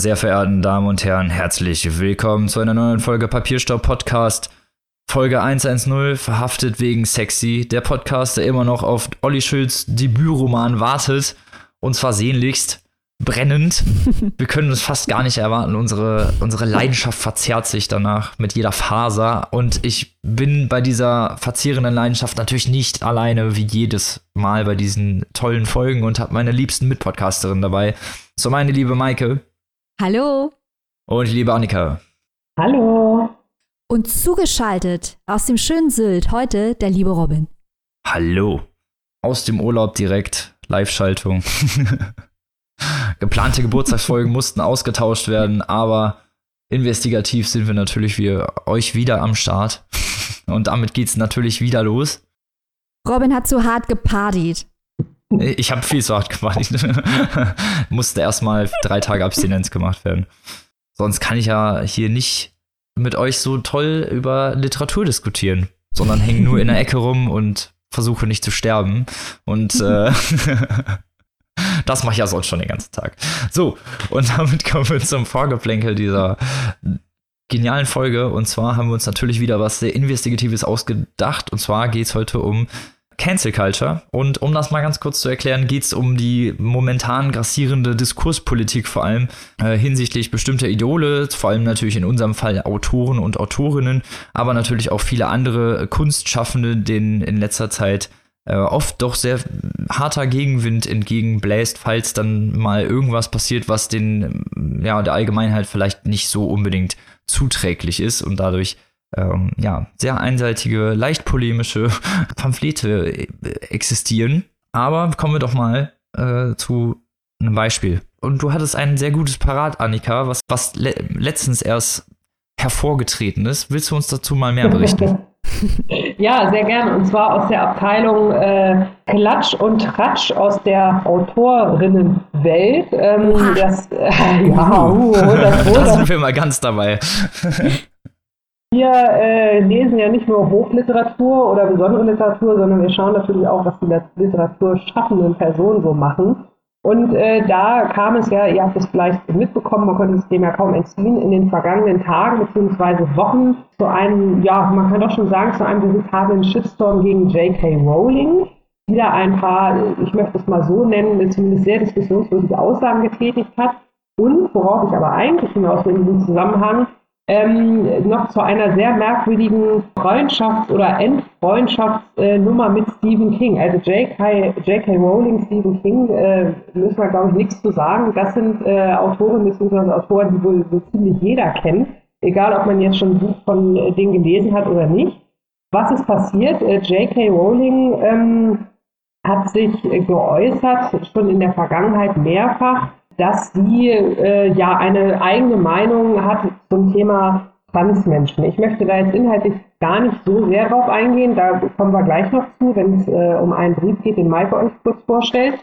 Meine sehr verehrten Damen und Herren, herzlich willkommen zu einer neuen Folge Papierstaub Podcast. Folge 110, verhaftet wegen sexy. Der Podcast, der immer noch auf Olli Schulz Debütroman wartet. Und zwar sehnlichst, brennend. Wir können es fast gar nicht erwarten. Unsere, unsere Leidenschaft verzerrt sich danach mit jeder Faser. Und ich bin bei dieser verzehrenden Leidenschaft natürlich nicht alleine wie jedes Mal bei diesen tollen Folgen und habe meine liebsten Mitpodcasterinnen dabei. So, meine liebe Maike. Hallo. Und liebe Annika. Hallo. Und zugeschaltet aus dem schönen Sylt heute der liebe Robin. Hallo. Aus dem Urlaub direkt. Live-Schaltung. Geplante Geburtstagsfolgen mussten ausgetauscht werden, aber investigativ sind wir natürlich für euch wieder am Start. Und damit geht's natürlich wieder los. Robin hat zu hart gepartied. Ich habe viel zu hart gepartied. Musste erstmal drei Tage Abstinenz gemacht werden. Sonst kann ich ja hier nicht mit euch so toll über Literatur diskutieren, sondern hänge nur in der Ecke rum und versuche nicht zu sterben. Und äh, das mache ich ja sonst schon den ganzen Tag. So, und damit kommen wir zum Vorgeplänkel dieser genialen Folge. Und zwar haben wir uns natürlich wieder was sehr Investigatives ausgedacht. Und zwar geht es heute um Cancel Culture. Und um das mal ganz kurz zu erklären, geht es um die momentan grassierende Diskurspolitik, vor allem äh, hinsichtlich bestimmter Idole, vor allem natürlich in unserem Fall Autoren und Autorinnen, aber natürlich auch viele andere Kunstschaffende, denen in letzter Zeit äh, oft doch sehr harter Gegenwind entgegenbläst, falls dann mal irgendwas passiert, was den, ja, der Allgemeinheit vielleicht nicht so unbedingt zuträglich ist und dadurch ähm, ja, sehr einseitige, leicht polemische Pamphlete äh, existieren. Aber kommen wir doch mal äh, zu einem Beispiel. Und du hattest ein sehr gutes Parat, Annika, was, was le letztens erst hervorgetreten ist. Willst du uns dazu mal mehr berichten? Ja, sehr gerne. Und zwar aus der Abteilung äh, Klatsch und Tratsch aus der Autorinnenwelt. Ähm, das, äh, ja, uh, das, das sind wir mal ganz dabei. Wir äh, lesen ja nicht nur Hochliteratur oder besondere Literatur, sondern wir schauen natürlich auch, was die literaturschaffenden Personen so machen. Und äh, da kam es ja, ihr habt es vielleicht mitbekommen, man konnte es dem ja kaum entziehen, in den vergangenen Tagen bzw. Wochen zu einem, ja, man kann doch schon sagen, zu einem veritablen Shitstorm gegen J.K. Rowling, die da ein paar, ich möchte es mal so nennen, zumindest sehr diskussionswürdige Aussagen getätigt hat. Und worauf ich aber eigentlich hinaus will in diesem Zusammenhang, ähm, noch zu einer sehr merkwürdigen Freundschafts- oder Endfreundschaftsnummer äh, mit Stephen King. Also J.K. Rowling, Stephen King, äh, müssen wir, glaube ich, nichts zu sagen. Das sind äh, Autoren bzw. Autoren, die wohl so ziemlich jeder kennt, egal ob man jetzt schon ein Buch von äh, denen gelesen hat oder nicht. Was ist passiert? Äh, J.K. Rowling ähm, hat sich geäußert, schon in der Vergangenheit mehrfach, dass sie äh, ja eine eigene Meinung hat zum Thema Transmenschen. Ich möchte da jetzt inhaltlich gar nicht so sehr drauf eingehen, da kommen wir gleich noch zu, wenn es äh, um einen Brief geht, den Maike euch kurz vorstellt,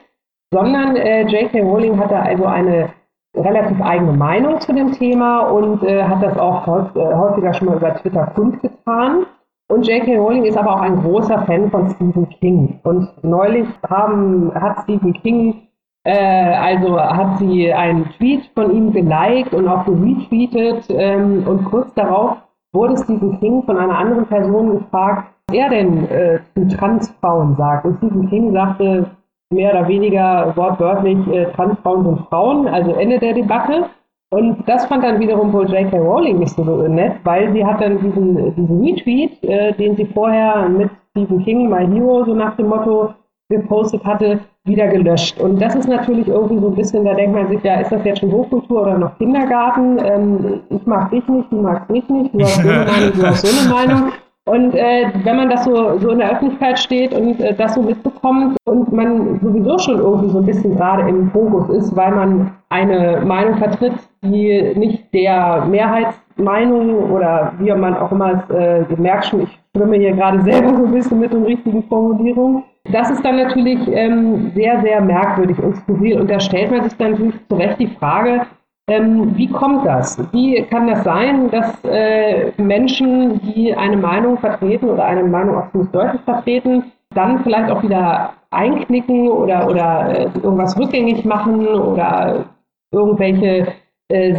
sondern äh, J.K. Rowling hatte also eine relativ eigene Meinung zu dem Thema und äh, hat das auch äh, häufiger schon mal über Twitter kundgetan. Und J.K. Rowling ist aber auch ein großer Fan von Stephen King. Und neulich haben, hat Stephen King also hat sie einen Tweet von ihm geliked und auch retweetet ähm, und kurz darauf wurde Stephen King von einer anderen Person gefragt, was er denn äh, zu Transfrauen sagt. Und Stephen King sagte mehr oder weniger wortwörtlich, äh, Transfrauen sind Frauen, also Ende der Debatte. Und das fand dann wiederum wohl J.K. Rowling nicht so nett, weil sie hat dann diesen, diesen Retweet, äh, den sie vorher mit Stephen King, My Hero, so nach dem Motto, gepostet hatte, wieder gelöscht. Und das ist natürlich irgendwie so ein bisschen, da denkt man sich, ja, ist das jetzt schon Hochkultur oder noch Kindergarten? Ähm, ich mag dich nicht, du magst mich nicht, du hast so eine Meinung, du hast so eine Meinung. Und äh, wenn man das so, so in der Öffentlichkeit steht und äh, das so mitbekommt und man sowieso schon irgendwie so ein bisschen gerade im Fokus ist, weil man eine Meinung vertritt, die nicht der Mehrheitsmeinung oder wie man auch immer es, äh, merkt schon, ich schwimme hier gerade selber so ein bisschen mit den richtigen Formulierungen, das ist dann natürlich ähm, sehr, sehr merkwürdig und skurril. Und da stellt man sich dann natürlich zu Recht die Frage, ähm, wie kommt das? Wie kann das sein, dass äh, Menschen, die eine Meinung vertreten oder eine Meinung auch ziemlich deutlich vertreten, dann vielleicht auch wieder einknicken oder, oder äh, irgendwas rückgängig machen oder irgendwelche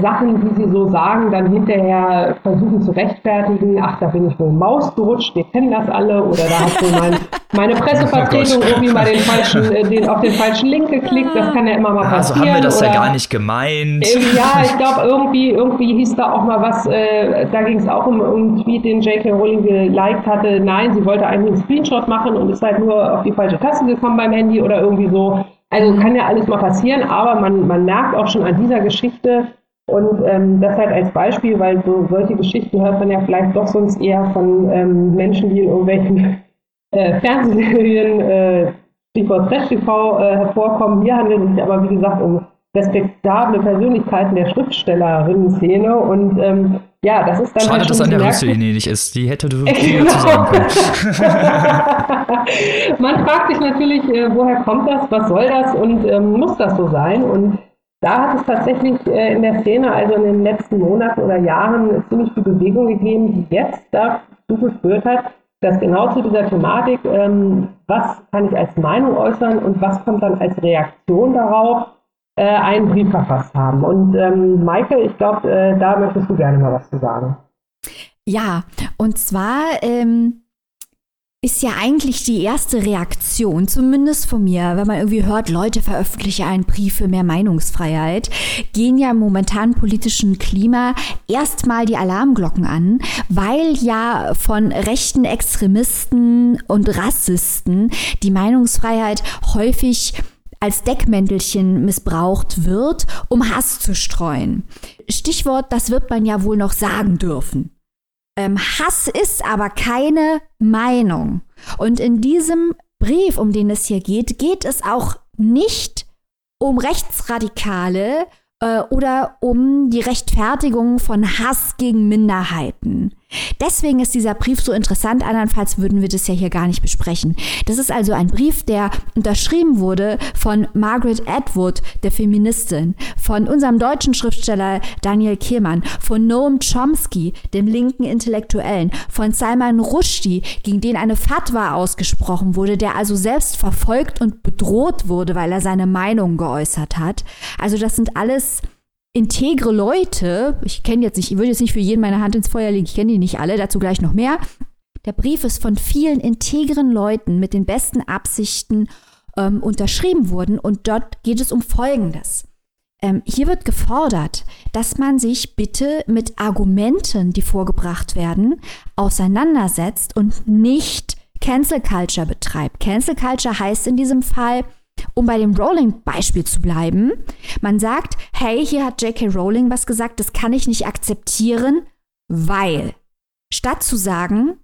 Sachen, die sie so sagen, dann hinterher versuchen zu rechtfertigen, ach, da bin ich wohl Maus gerutscht, wir kennen das alle, oder da hat wohl mein, meine Pressevertretung oh irgendwie mal den falschen, äh, den, auf den falschen Link geklickt, das kann ja immer mal passieren. Also haben wir das oder, ja gar nicht gemeint. Äh, ja, ich glaube, irgendwie, irgendwie hieß da auch mal was, äh, da ging es auch um, um einen Tweet, den J.K. Rowling geliked hatte, nein, sie wollte eigentlich einen Screenshot machen und ist halt nur auf die falsche Taste gekommen beim Handy oder irgendwie so. Also kann ja alles mal passieren, aber man, man merkt auch schon an dieser Geschichte, und ähm, das halt als Beispiel, weil so solche Geschichten hört man ja vielleicht doch sonst eher von ähm, Menschen, die in irgendwelchen äh, Fernsehserien, äh, Stichwort Trash-TV, äh, hervorkommen. Hier handelt es sich aber, wie gesagt, um respektable Persönlichkeiten der Schriftstellerinnen-Szene und ähm, ja, das ist dann Schade, halt dass an der Rüsselinie nicht ist. Die hätte du viel genau. zusammen können. Man fragt sich natürlich, äh, woher kommt das, was soll das und ähm, muss das so sein? Und da hat es tatsächlich äh, in der Szene, also in den letzten Monaten oder Jahren, ziemlich viel Bewegung gegeben, die jetzt dazu geführt hat, dass genau zu dieser Thematik, ähm, was kann ich als Meinung äußern und was kommt dann als Reaktion darauf, äh, einen Brief verfasst haben. Und ähm, Maike, ich glaube, äh, da möchtest du gerne mal was zu sagen. Ja, und zwar ähm, ist ja eigentlich die erste Reaktion, zumindest von mir, wenn man irgendwie hört, Leute veröffentlichen einen Brief für mehr Meinungsfreiheit, gehen ja im momentanen politischen Klima erstmal die Alarmglocken an, weil ja von rechten Extremisten und Rassisten die Meinungsfreiheit häufig als Deckmäntelchen missbraucht wird, um Hass zu streuen. Stichwort, das wird man ja wohl noch sagen dürfen. Ähm, Hass ist aber keine Meinung. Und in diesem Brief, um den es hier geht, geht es auch nicht um Rechtsradikale äh, oder um die Rechtfertigung von Hass gegen Minderheiten. Deswegen ist dieser Brief so interessant, andernfalls würden wir das ja hier gar nicht besprechen. Das ist also ein Brief, der unterschrieben wurde von Margaret Atwood, der Feministin, von unserem deutschen Schriftsteller Daniel Kehlmann, von Noam Chomsky, dem linken Intellektuellen, von Salman Rushdie, gegen den eine Fatwa ausgesprochen wurde, der also selbst verfolgt und bedroht wurde, weil er seine Meinung geäußert hat. Also das sind alles integre Leute, ich kenne jetzt nicht, ich würde jetzt nicht für jeden meine Hand ins Feuer legen, ich kenne die nicht alle, dazu gleich noch mehr. Der Brief ist von vielen integren Leuten mit den besten Absichten ähm, unterschrieben worden und dort geht es um Folgendes. Ähm, hier wird gefordert, dass man sich bitte mit Argumenten, die vorgebracht werden, auseinandersetzt und nicht Cancel Culture betreibt. Cancel Culture heißt in diesem Fall, um bei dem Rowling-Beispiel zu bleiben, man sagt, hey, hier hat J.K. Rowling was gesagt, das kann ich nicht akzeptieren, weil. Statt zu sagen,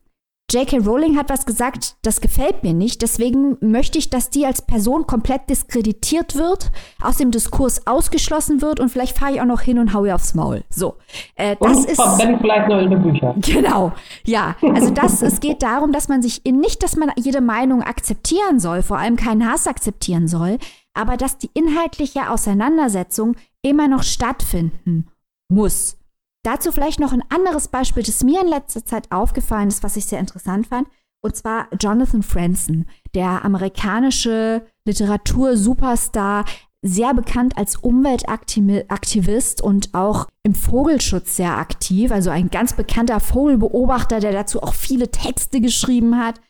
J.K. Rowling hat was gesagt, das gefällt mir nicht, deswegen möchte ich, dass die als Person komplett diskreditiert wird, aus dem Diskurs ausgeschlossen wird und vielleicht fahre ich auch noch hin und haue ihr aufs Maul. So. Äh, das und ist vielleicht noch in die Bücher. Genau. Ja, also das, es geht darum, dass man sich in, nicht, dass man jede Meinung akzeptieren soll, vor allem keinen Hass akzeptieren soll, aber dass die inhaltliche Auseinandersetzung immer noch stattfinden muss. Dazu vielleicht noch ein anderes Beispiel, das mir in letzter Zeit aufgefallen ist, was ich sehr interessant fand. Und zwar Jonathan Franzen, der amerikanische Literatur-Superstar, sehr bekannt als Umweltaktivist und auch im Vogelschutz sehr aktiv. Also ein ganz bekannter Vogelbeobachter, der dazu auch viele Texte geschrieben hat.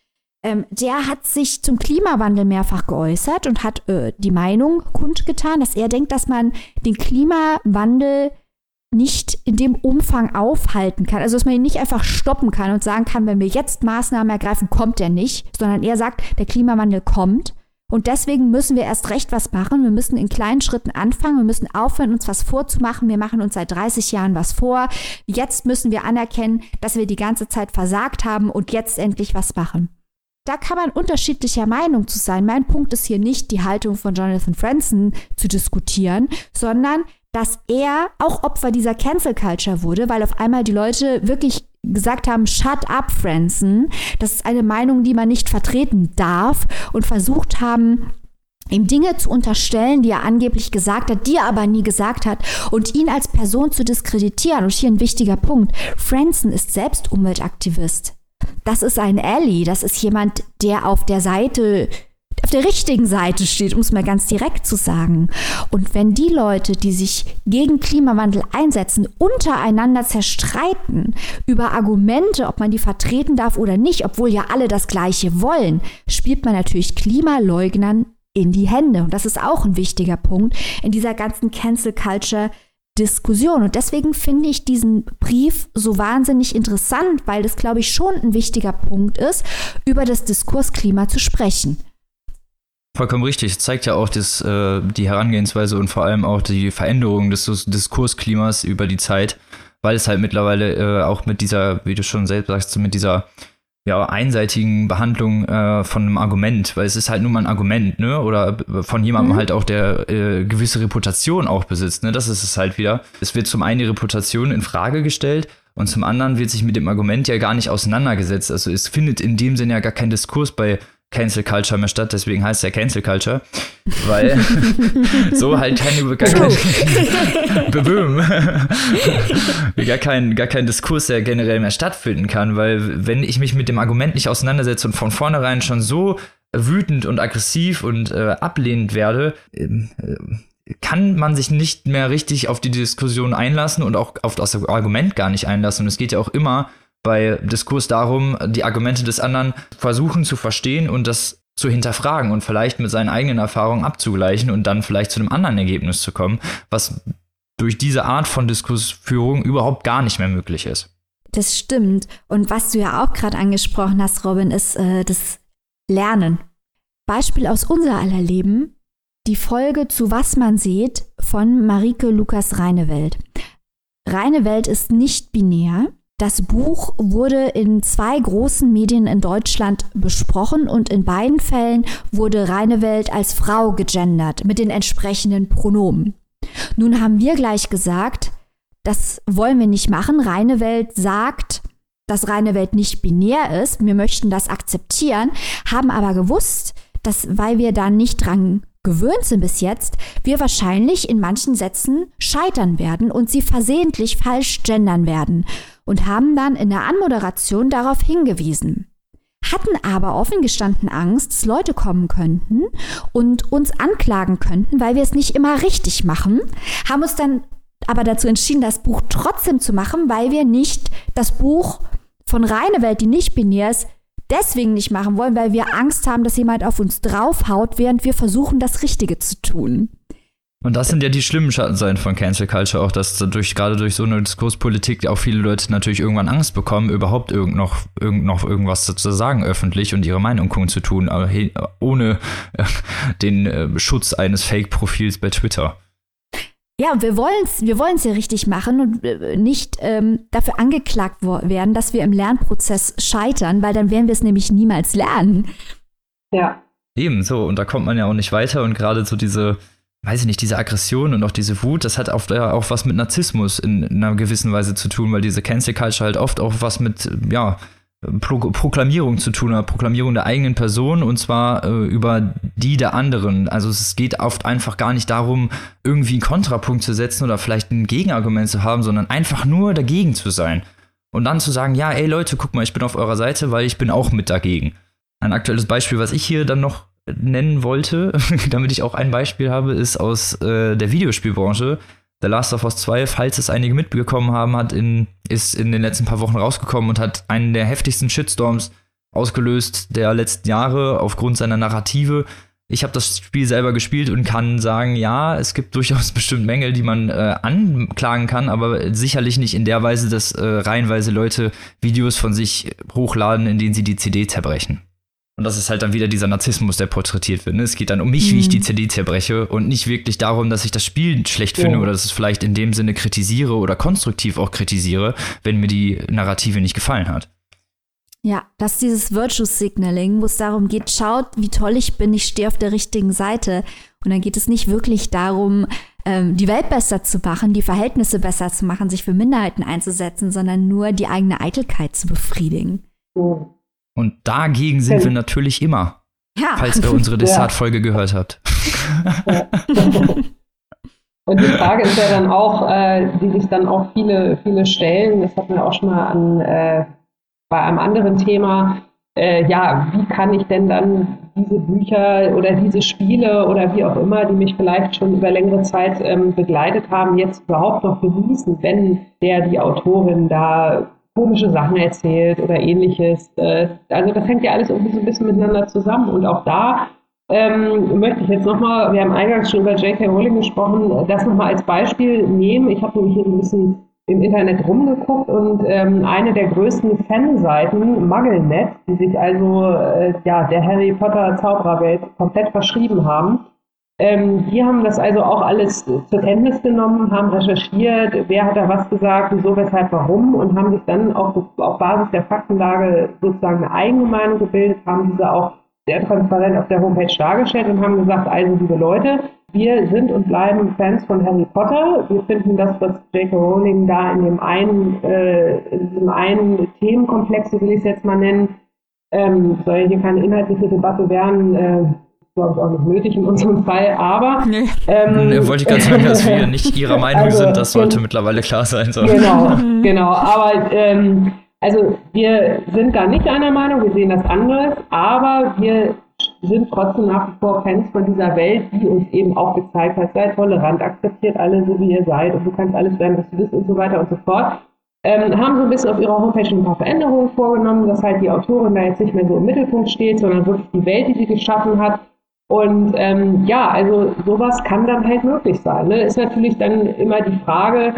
Ähm, der hat sich zum Klimawandel mehrfach geäußert und hat äh, die Meinung kundgetan, dass er denkt, dass man den Klimawandel nicht in dem Umfang aufhalten kann. Also dass man ihn nicht einfach stoppen kann und sagen kann, wenn wir jetzt Maßnahmen ergreifen, kommt er nicht, sondern er sagt, der Klimawandel kommt. Und deswegen müssen wir erst recht was machen. Wir müssen in kleinen Schritten anfangen. Wir müssen aufhören, uns was vorzumachen. Wir machen uns seit 30 Jahren was vor. Jetzt müssen wir anerkennen, dass wir die ganze Zeit versagt haben und jetzt endlich was machen. Da kann man unterschiedlicher Meinung zu sein. Mein Punkt ist hier nicht, die Haltung von Jonathan Franzen zu diskutieren, sondern dass er auch Opfer dieser Cancel Culture wurde, weil auf einmal die Leute wirklich gesagt haben, shut up, Franzen. Das ist eine Meinung, die man nicht vertreten darf und versucht haben, ihm Dinge zu unterstellen, die er angeblich gesagt hat, die er aber nie gesagt hat und ihn als Person zu diskreditieren. Und hier ein wichtiger Punkt. Franzen ist selbst Umweltaktivist. Das ist ein Ally, das ist jemand, der auf der Seite auf der richtigen Seite steht, um es mal ganz direkt zu sagen. Und wenn die Leute, die sich gegen Klimawandel einsetzen, untereinander zerstreiten über Argumente, ob man die vertreten darf oder nicht, obwohl ja alle das Gleiche wollen, spielt man natürlich Klimaleugnern in die Hände. Und das ist auch ein wichtiger Punkt in dieser ganzen Cancel Culture Diskussion. Und deswegen finde ich diesen Brief so wahnsinnig interessant, weil das, glaube ich, schon ein wichtiger Punkt ist, über das Diskursklima zu sprechen. Vollkommen richtig. Es zeigt ja auch das, äh, die Herangehensweise und vor allem auch die Veränderung des Diskursklimas über die Zeit, weil es halt mittlerweile äh, auch mit dieser, wie du schon selbst sagst, mit dieser ja, einseitigen Behandlung äh, von einem Argument, weil es ist halt nur mal ein Argument, ne? Oder von jemandem mhm. halt auch, der äh, gewisse Reputation auch besitzt, ne? Das ist es halt wieder. Es wird zum einen die Reputation in Frage gestellt und zum anderen wird sich mit dem Argument ja gar nicht auseinandergesetzt. Also es findet in dem Sinne ja gar kein Diskurs bei Cancel Culture mehr statt, deswegen heißt es ja Cancel Culture, weil so halt keine, gar kein, gar kein, gar kein Diskurs, der generell mehr stattfinden kann, weil wenn ich mich mit dem Argument nicht auseinandersetze und von vornherein schon so wütend und aggressiv und äh, ablehnend werde, ähm, äh, kann man sich nicht mehr richtig auf die Diskussion einlassen und auch auf das Argument gar nicht einlassen. Und es geht ja auch immer bei Diskurs darum, die Argumente des anderen versuchen zu verstehen und das zu hinterfragen und vielleicht mit seinen eigenen Erfahrungen abzugleichen und dann vielleicht zu einem anderen Ergebnis zu kommen, was durch diese Art von Diskursführung überhaupt gar nicht mehr möglich ist. Das stimmt. Und was du ja auch gerade angesprochen hast, Robin, ist äh, das Lernen. Beispiel aus unser aller Leben, die Folge zu Was man sieht von Marike Lukas Reinewelt. Reinewelt ist nicht binär, das Buch wurde in zwei großen Medien in Deutschland besprochen und in beiden Fällen wurde Reine Welt als Frau gegendert mit den entsprechenden Pronomen. Nun haben wir gleich gesagt, das wollen wir nicht machen. Reine Welt sagt, dass reine Welt nicht binär ist. Wir möchten das akzeptieren, haben aber gewusst, dass, weil wir da nicht dran gewöhnt sind bis jetzt, wir wahrscheinlich in manchen Sätzen scheitern werden und sie versehentlich falsch gendern werden und haben dann in der Anmoderation darauf hingewiesen. Hatten aber offen gestanden Angst, dass Leute kommen könnten und uns anklagen könnten, weil wir es nicht immer richtig machen, haben uns dann aber dazu entschieden, das Buch trotzdem zu machen, weil wir nicht das Buch von Reine Welt, die nicht binär ist, deswegen nicht machen wollen, weil wir Angst haben, dass jemand auf uns draufhaut, während wir versuchen, das Richtige zu tun. Und das sind ja die schlimmen Schattenseiten von Cancel Culture auch, dass durch, gerade durch so eine Diskurspolitik auch viele Leute natürlich irgendwann Angst bekommen, überhaupt irgend noch, irgend noch irgendwas zu sagen öffentlich und ihre Meinung kundzutun, ohne äh, den äh, Schutz eines Fake-Profils bei Twitter. Ja, und wir wollen es wir wollen's ja richtig machen und äh, nicht ähm, dafür angeklagt werden, dass wir im Lernprozess scheitern, weil dann werden wir es nämlich niemals lernen. Ja. Ebenso, und da kommt man ja auch nicht weiter und gerade so diese weiß ich nicht, diese Aggression und auch diese Wut, das hat oft ja auch was mit Narzissmus in, in, einer gewissen Weise zu tun, weil diese Cancel Culture halt oft auch was mit, ja, Pro Proklamierung zu tun hat, Proklamierung der eigenen Person und zwar äh, über die der anderen. Also es geht oft einfach gar nicht darum, irgendwie einen Kontrapunkt zu setzen oder vielleicht ein Gegenargument zu haben, sondern einfach nur dagegen zu sein. Und dann zu sagen, ja, ey Leute, guck mal, ich bin auf eurer Seite, weil ich bin auch mit dagegen. Ein aktuelles Beispiel, was ich hier dann noch nennen wollte, damit ich auch ein Beispiel habe, ist aus äh, der Videospielbranche. The Last of Us 2, falls es einige mitbekommen haben, hat in, ist in den letzten paar Wochen rausgekommen und hat einen der heftigsten Shitstorms ausgelöst der letzten Jahre aufgrund seiner Narrative. Ich habe das Spiel selber gespielt und kann sagen, ja, es gibt durchaus bestimmt Mängel, die man äh, anklagen kann, aber sicherlich nicht in der Weise, dass äh, reihenweise Leute Videos von sich hochladen, in denen sie die CD zerbrechen. Und das ist halt dann wieder dieser Narzissmus, der porträtiert wird. Ne? Es geht dann um mich, mhm. wie ich die mhm. CD zerbreche und nicht wirklich darum, dass ich das Spiel schlecht finde oh. oder dass es vielleicht in dem Sinne kritisiere oder konstruktiv auch kritisiere, wenn mir die Narrative nicht gefallen hat. Ja, das ist dieses Virtue Signaling, wo es darum geht, schaut, wie toll ich bin, ich stehe auf der richtigen Seite. Und dann geht es nicht wirklich darum, ähm, die Welt besser zu machen, die Verhältnisse besser zu machen, sich für Minderheiten einzusetzen, sondern nur die eigene Eitelkeit zu befriedigen. Oh. Und dagegen sind ja. wir natürlich immer. Ja. Falls ihr unsere Dessertfolge ja. gehört habt. Und die Frage ist ja dann auch, äh, die sich dann auch viele, viele stellen, das hatten wir auch schon mal an, äh, bei einem anderen Thema, äh, ja, wie kann ich denn dann diese Bücher oder diese Spiele oder wie auch immer, die mich vielleicht schon über längere Zeit ähm, begleitet haben, jetzt überhaupt noch genießen, wenn der, die Autorin da komische Sachen erzählt oder ähnliches. Äh, also das hängt ja alles irgendwie so ein bisschen miteinander zusammen und auch da ähm, möchte ich jetzt nochmal, wir haben eingangs schon über J.K. Rowling gesprochen, das nochmal als Beispiel nehmen. Ich habe nämlich hier ein bisschen im Internet rumgeguckt und ähm, eine der größten Fanseiten, MuggleNet, die sich also äh, ja, der Harry Potter Zaubererwelt komplett verschrieben haben, ähm, die haben das also auch alles zur Kenntnis genommen, haben recherchiert, wer hat da was gesagt, wieso, weshalb, warum und haben sich dann auch auf Basis der Faktenlage sozusagen eine eigene Meinung gebildet, haben diese auch sehr transparent auf der Homepage dargestellt und haben gesagt, also liebe Leute, wir sind und bleiben Fans von Harry Potter. Wir finden das, was J.K. Rowling da in dem einen, äh, in diesem einen Themenkomplex, so will ich es jetzt mal nennen, ähm, soll hier keine inhaltliche Debatte werden, äh, glaube ich auch nicht nötig in unserem Fall, aber nee. ähm, nee, wollte ich ganz sagen, dass wir nicht ihrer Meinung also, sind, das sollte mittlerweile klar sein. So. Genau, genau, aber ähm, also wir sind da nicht einer Meinung, wir sehen das anders, aber wir sind trotzdem nach wie vor Fans von dieser Welt, die uns eben auch gezeigt hat, seid tolerant, akzeptiert alle so, wie ihr seid und du kannst alles werden, was du bist und so weiter und so fort. Ähm, haben so ein bisschen auf ihrer Homepage ein paar Veränderungen vorgenommen, dass halt die Autorin da jetzt nicht mehr so im Mittelpunkt steht, sondern wirklich die Welt, die sie geschaffen hat. Und ähm, ja, also sowas kann dann halt möglich sein. Ne? Ist natürlich dann immer die Frage,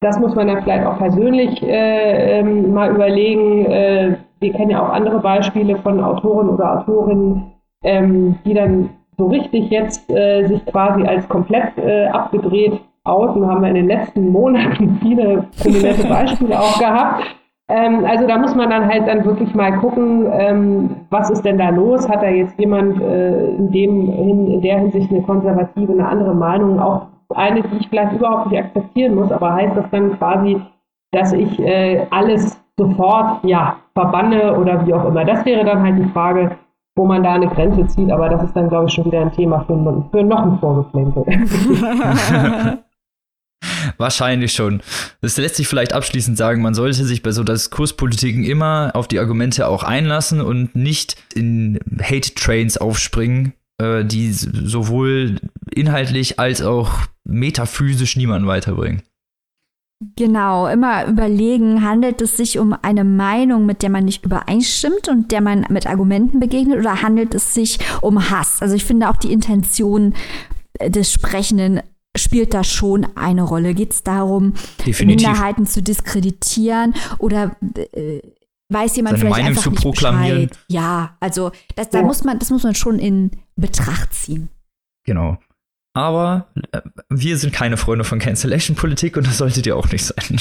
das muss man dann vielleicht auch persönlich äh, ähm, mal überlegen. Äh, wir kennen ja auch andere Beispiele von Autoren oder Autorinnen, ähm, die dann so richtig jetzt äh, sich quasi als komplett äh, abgedreht outen. Haben wir in den letzten Monaten viele prominente Beispiele auch gehabt. Ähm, also da muss man dann halt dann wirklich mal gucken, ähm, was ist denn da los? Hat da jetzt jemand äh, in, dem, in, in der Hinsicht eine konservative, eine andere Meinung? Auch eine, die ich vielleicht überhaupt nicht akzeptieren muss, aber heißt das dann quasi, dass ich äh, alles sofort ja verbanne oder wie auch immer? Das wäre dann halt die Frage, wo man da eine Grenze zieht, aber das ist dann, glaube ich, schon wieder ein Thema für, für noch ein Vorgeplänkel. Wahrscheinlich schon. Das lässt sich vielleicht abschließend sagen, man sollte sich bei so Diskurspolitiken immer auf die Argumente auch einlassen und nicht in Hate-Trains aufspringen, äh, die sowohl inhaltlich als auch metaphysisch niemanden weiterbringen. Genau, immer überlegen, handelt es sich um eine Meinung, mit der man nicht übereinstimmt und der man mit Argumenten begegnet oder handelt es sich um Hass? Also ich finde auch die Intention des Sprechenden spielt da schon eine Rolle. Geht es darum, Definitiv. Minderheiten zu diskreditieren oder äh, weiß jemand Seine vielleicht Meinung einfach zu nicht proklamieren? Bescheid? Ja, also das, da muss man, das muss man schon in Betracht ziehen. Genau. Aber äh, wir sind keine Freunde von Cancellation-Politik und das solltet ihr auch nicht sein.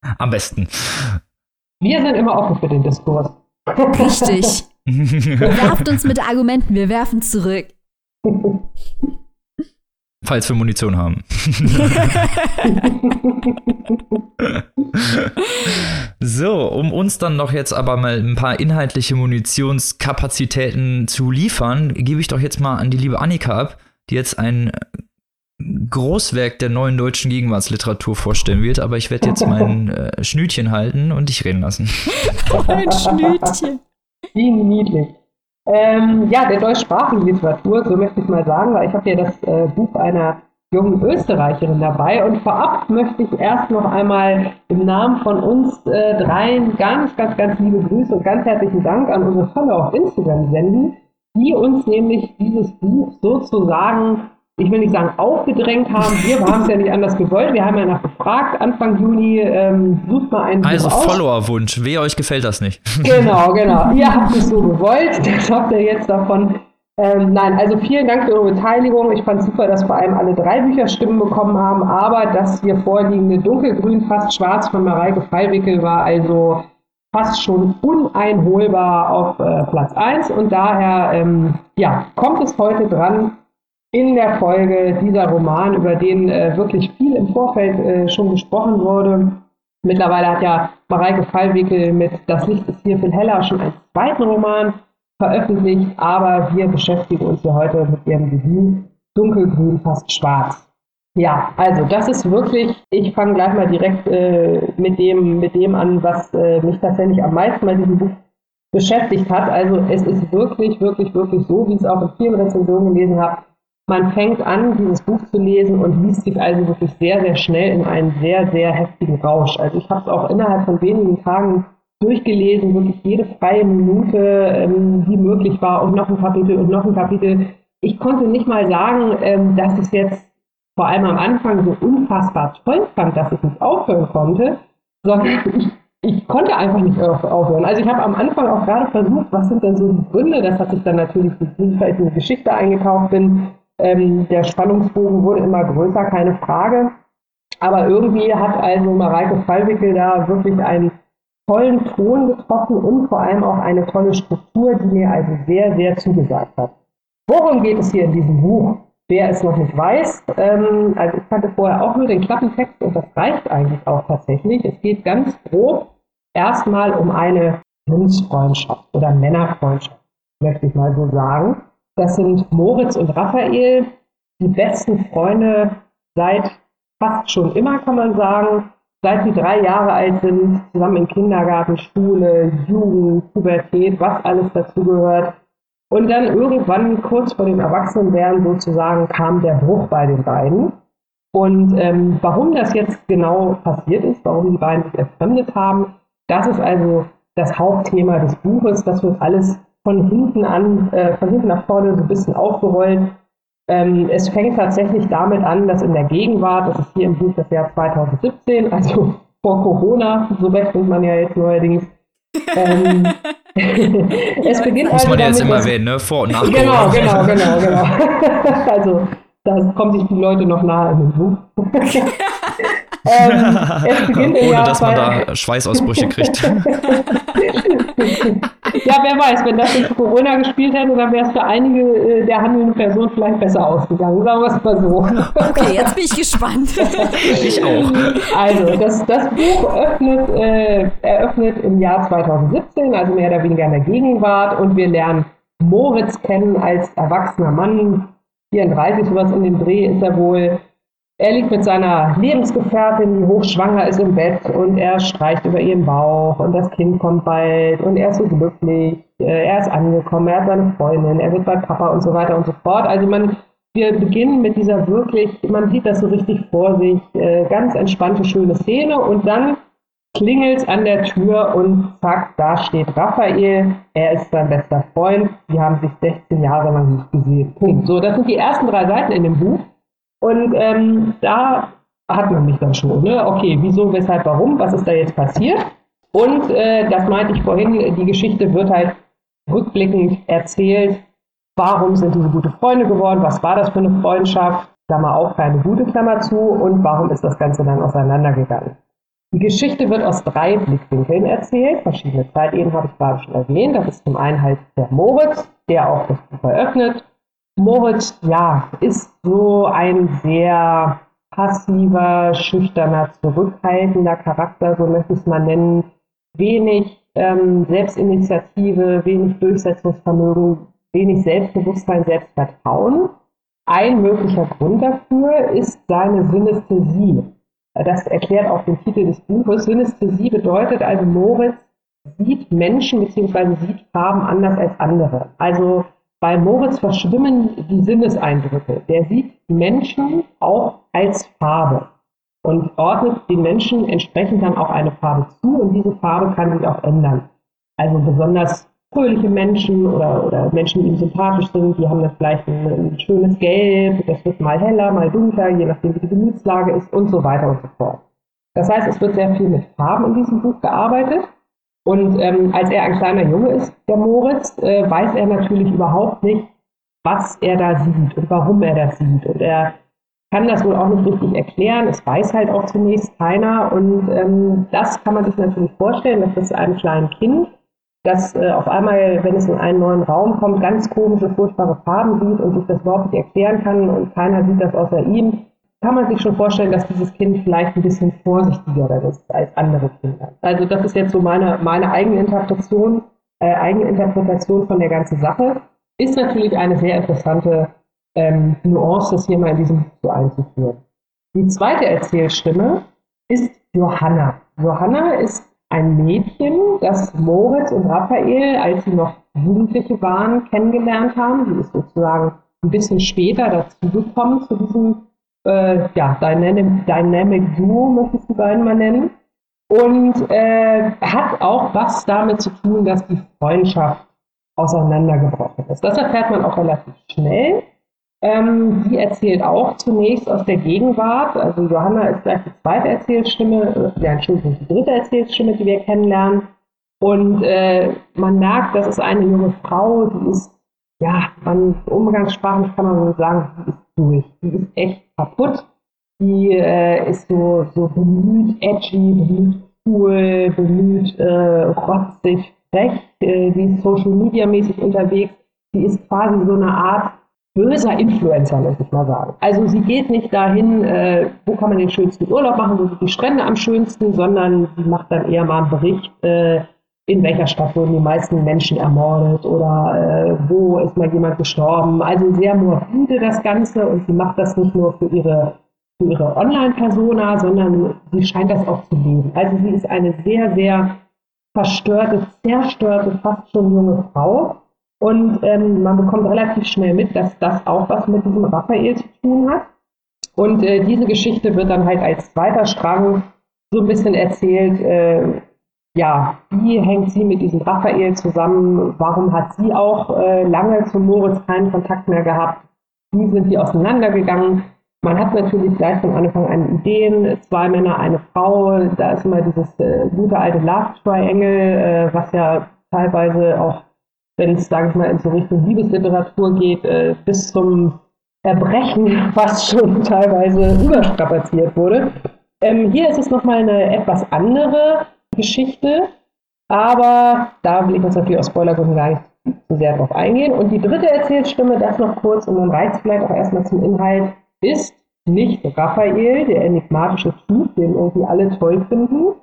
Am besten. Wir sind immer offen für den Diskurs. Richtig. Werft uns mit Argumenten, wir werfen zurück. Falls wir Munition haben. so, um uns dann noch jetzt aber mal ein paar inhaltliche Munitionskapazitäten zu liefern, gebe ich doch jetzt mal an die liebe Annika ab, die jetzt ein Großwerk der neuen deutschen Gegenwartsliteratur vorstellen wird, aber ich werde jetzt mein äh, Schnütchen halten und dich reden lassen. ein Schnütchen. Wie niedlich. Ähm, ja, der deutschsprachigen Literatur, so möchte ich mal sagen, weil ich habe hier das äh, Buch einer jungen Österreicherin dabei. Und vorab möchte ich erst noch einmal im Namen von uns äh, dreien ganz, ganz, ganz liebe Grüße und ganz herzlichen Dank an unsere Follower auf Instagram senden, die uns nämlich dieses Buch sozusagen ich will nicht sagen aufgedrängt haben. Wir haben es ja nicht anders gewollt. Wir haben ja nach gefragt, Anfang Juni, ähm, sucht mal einen Also Followerwunsch, wehe euch gefällt das nicht. Genau, genau. ihr habt es so gewollt, das habt ihr jetzt davon. Ähm, nein, also vielen Dank für eure Beteiligung. Ich fand super, dass vor allem alle drei Bücher Stimmen bekommen haben, aber das hier vorliegende Dunkelgrün, fast schwarz von Mareike Fallwickel war also fast schon uneinholbar auf äh, Platz 1 und daher ähm, ja, kommt es heute dran, in der Folge dieser Roman, über den äh, wirklich viel im Vorfeld äh, schon gesprochen wurde. Mittlerweile hat ja Mareike Fallwickel mit Das Licht ist hier viel heller schon einen zweiten Roman veröffentlicht, aber wir beschäftigen uns hier heute mit ihrem Debüt Dunkelgrün, fast schwarz. Ja, also das ist wirklich, ich fange gleich mal direkt äh, mit, dem, mit dem an, was äh, mich tatsächlich am meisten bei diesem Buch beschäftigt hat. Also es ist wirklich, wirklich, wirklich so, wie ich es auch in vielen Rezensionen gelesen habe. Man fängt an, dieses Buch zu lesen und liest sich also wirklich sehr, sehr schnell in einen sehr, sehr heftigen Rausch. Also ich habe es auch innerhalb von wenigen Tagen durchgelesen, wirklich jede freie Minute, ähm, die möglich war und noch ein Kapitel und noch ein Kapitel. Ich konnte nicht mal sagen, ähm, dass ich es jetzt vor allem am Anfang so unfassbar toll fand, dass ich nicht aufhören konnte, sondern ich, ich konnte einfach nicht aufhören. Also ich habe am Anfang auch gerade versucht, was sind denn so die Gründe, das hat sich dann natürlich, wie ich in die Geschichte eingetaucht bin, ähm, der Spannungsbogen wurde immer größer, keine Frage. Aber irgendwie hat also Mareike Fallwickel da wirklich einen tollen Ton getroffen und vor allem auch eine tolle Struktur, die mir also sehr, sehr zugesagt hat. Worum geht es hier in diesem Buch? Wer es noch nicht weiß, ähm, also ich kannte vorher auch nur den Klappentext und das reicht eigentlich auch tatsächlich. Es geht ganz grob erstmal um eine Jungsfreundschaft oder Männerfreundschaft, möchte ich mal so sagen. Das sind Moritz und Raphael, die besten Freunde seit fast schon immer, kann man sagen seit sie drei Jahre alt sind, zusammen im Kindergarten, Schule, Jugend, Pubertät, was alles dazugehört. Und dann irgendwann kurz vor dem Erwachsenenwerden sozusagen kam der Bruch bei den beiden. Und ähm, warum das jetzt genau passiert ist, warum die beiden sich entfremdet haben, das ist also das Hauptthema des Buches. Das wird alles von hinten an, äh, von hinten nach vorne so ein bisschen aufgerollt. Ähm, es fängt tatsächlich damit an, dass in der Gegenwart, das ist hier im Buch das Jahr 2017, also vor Corona, so rechnet man ja jetzt neuerdings, ähm, es beginnt Muss also man ja jetzt damit, immer erwähnen, ne? Vor und nach Genau, genau, genau, genau. also, da kommen sich die Leute noch nahe in dem Buch. Ähm, es beginnt im Ohne Jahr dass man da Schweißausbrüche kriegt. Ja, wer weiß, wenn das in Corona gespielt hätte, dann wäre es für einige äh, der handelnden Personen vielleicht besser ausgegangen. Sagen wir es mal so. Okay, jetzt bin ich gespannt. ich auch. Also, das, das Buch öffnet, äh, eröffnet im Jahr 2017, also mehr oder weniger in der Gegenwart, und wir lernen Moritz kennen als erwachsener Mann. 34, sowas in dem Dreh ist er wohl. Er liegt mit seiner Lebensgefährtin, die hochschwanger ist, im Bett und er streicht über ihren Bauch und das Kind kommt bald und er ist so glücklich, äh, er ist angekommen, er hat seine Freundin, er wird bei Papa und so weiter und so fort. Also man, wir beginnen mit dieser wirklich, man sieht das so richtig vor sich, äh, ganz entspannte, schöne Szene und dann klingelt an der Tür und zack, da steht Raphael, er ist sein bester Freund, die haben sich 16 Jahre lang nicht gesehen. Punkt. So, das sind die ersten drei Seiten in dem Buch. Und ähm, da hat man mich dann schon, ne? Okay, wieso, weshalb, warum, was ist da jetzt passiert? Und äh, das meinte ich vorhin, die Geschichte wird halt rückblickend erzählt, warum sind diese gute Freunde geworden, was war das für eine Freundschaft, Klammer auf, keine gute Klammer zu, und warum ist das Ganze dann auseinandergegangen. Die Geschichte wird aus drei Blickwinkeln erzählt. Verschiedene Zeitebenen habe ich gerade schon erwähnt. Das ist zum einen halt der Moritz, der auch das Buch eröffnet. Moritz, ja, ist so ein sehr passiver, schüchterner, zurückhaltender Charakter, so möchte ich es mal nennen. Wenig ähm, Selbstinitiative, wenig Durchsetzungsvermögen, wenig Selbstbewusstsein, Selbstvertrauen. Ein möglicher Grund dafür ist seine Synästhesie. Das erklärt auch den Titel des Buches. Synästhesie bedeutet also, Moritz sieht Menschen bzw. sieht Farben anders als andere. Also bei Moritz verschwimmen die Sinneseindrücke. Der sieht Menschen auch als Farbe und ordnet den Menschen entsprechend dann auch eine Farbe zu und diese Farbe kann sich auch ändern. Also besonders fröhliche Menschen oder, oder Menschen, die ihm sympathisch sind, die haben dann vielleicht ein, ein schönes Gelb, das wird mal heller, mal dunkler, je nachdem wie die Gemütslage ist und so weiter und so fort. Das heißt, es wird sehr viel mit Farben in diesem Buch gearbeitet. Und ähm, als er ein kleiner Junge ist, der Moritz, äh, weiß er natürlich überhaupt nicht, was er da sieht und warum er das sieht. Und er kann das wohl auch nicht richtig erklären. Es weiß halt auch zunächst keiner. Und ähm, das kann man sich natürlich vorstellen, dass das einem kleinen Kind, das äh, auf einmal, wenn es in einen neuen Raum kommt, ganz komische, furchtbare Farben sieht und sich das überhaupt nicht erklären kann und keiner sieht das außer ihm, kann man sich schon vorstellen, dass dieses Kind vielleicht ein bisschen vorsichtiger ist als andere Kinder. Also das ist jetzt so meine, meine eigene Interpretation, äh, eigene Interpretation von der ganzen Sache. Ist natürlich eine sehr interessante ähm, Nuance, das hier mal in diesem Buch so einzuführen. Die zweite Erzählstimme ist Johanna. Johanna ist ein Mädchen, das Moritz und Raphael, als sie noch Jugendliche waren, kennengelernt haben. Die ist sozusagen ein bisschen später dazugekommen zu diesem äh, ja, Dynamic, Dynamic Duo, möchte ich die beiden mal nennen. Und äh, hat auch was damit zu tun, dass die Freundschaft auseinandergebrochen ist. Das erfährt man auch relativ schnell. Ähm, sie erzählt auch zunächst aus der Gegenwart. Also Johanna ist gleich die zweite Erzählstimme, äh, ja, Entschuldigung, die dritte Erzählstimme, die wir kennenlernen. Und äh, man merkt, das ist eine junge Frau, die ist, ja, man umgangssprachlich kann man so sagen, die ist durch. Die ist echt kaputt. Die äh, ist so, so bemüht, edgy, bemüht cool, bemüht, äh, rotzig, frech. Äh, die ist Social Media mäßig unterwegs. Die ist quasi so eine Art böser Influencer, muss ich mal sagen. Also sie geht nicht dahin, äh, wo kann man den schönsten Urlaub machen, wo sind die Strände am schönsten, sondern sie macht dann eher mal einen Bericht, äh, in welcher Stadt wurden die meisten Menschen ermordet oder äh, wo ist mal jemand gestorben. Also sehr morbide das Ganze und sie macht das nicht nur für ihre, für ihre Online-Persona, sondern sie scheint das auch zu leben. Also sie ist eine sehr, sehr verstörte, zerstörte, fast schon junge Frau und ähm, man bekommt relativ schnell mit, dass das auch was mit diesem Raphael zu tun hat. Und äh, diese Geschichte wird dann halt als zweiter Strang so ein bisschen erzählt, äh, ja, wie hängt sie mit diesem Raphael zusammen? Warum hat sie auch äh, lange zu Moritz keinen Kontakt mehr gehabt? Wie sind die auseinandergegangen? Man hat natürlich gleich von Anfang an Ideen, zwei Männer, eine Frau. Da ist immer dieses äh, gute alte Love Triangle, äh, was ja teilweise auch wenn es, sage ich mal, in so Richtung Liebesliteratur geht, äh, bis zum Erbrechen fast schon teilweise überstrapaziert wurde. Ähm, hier ist es nochmal eine etwas andere Geschichte, aber da will ich jetzt natürlich aus Spoilergründen gar nicht zu sehr drauf eingehen. Und die dritte Erzählstimme, das noch kurz und dann reicht es vielleicht auch erstmal zum Inhalt, ist nicht Raphael, der enigmatische Typ, den irgendwie alle toll finden,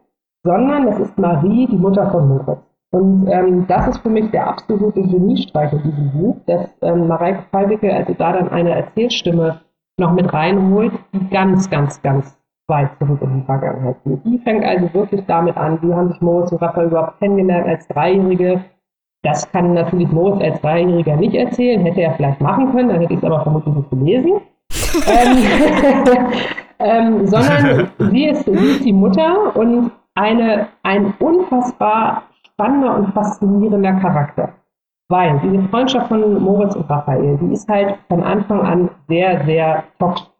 sondern es ist Marie, die Mutter von Moritz. Und ähm, das ist für mich der absolute Geniestreich in diesem Buch, dass ähm, Mareike Fallwickel also da dann eine Erzählstimme noch mit reinholt, die ganz, ganz, ganz weit zurück in die Vergangenheit geht. Die fängt also wirklich damit an, wie haben sich Moritz und Raphael überhaupt kennengelernt als Dreijährige. Das kann natürlich Moritz als Dreijähriger nicht erzählen, hätte er vielleicht machen können, dann hätte ich es aber vermutlich nicht gelesen. ähm, ähm, sondern sie ist, sie ist die Mutter und eine, ein unfassbar spannender und faszinierender Charakter. Weil diese Freundschaft von Moritz und Raphael, die ist halt von Anfang an sehr, sehr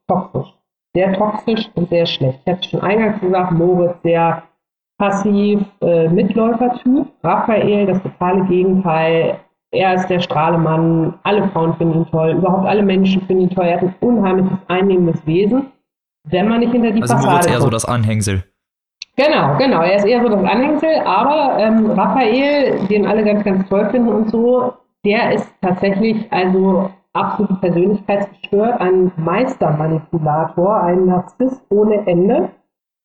toxisch. Sehr toxisch und sehr schlecht. Ich hatte schon eingangs gesagt, Moritz sehr passiv, äh, Mitläufertyp. Raphael, das totale Gegenteil. Er ist der Strahlemann. Alle Frauen finden ihn toll. Überhaupt alle Menschen finden ihn toll. Er hat ein unheimliches, einnehmendes Wesen. Wenn man nicht hinter die also Fassade Moritz eher so das Anhängsel. Genau, genau. Er ist eher so das Anhängsel, aber ähm, Raphael, den alle ganz, ganz toll finden und so, der ist tatsächlich also absolut persönlichkeitsgestört, ein Meistermanipulator, ein Narzisst ohne Ende.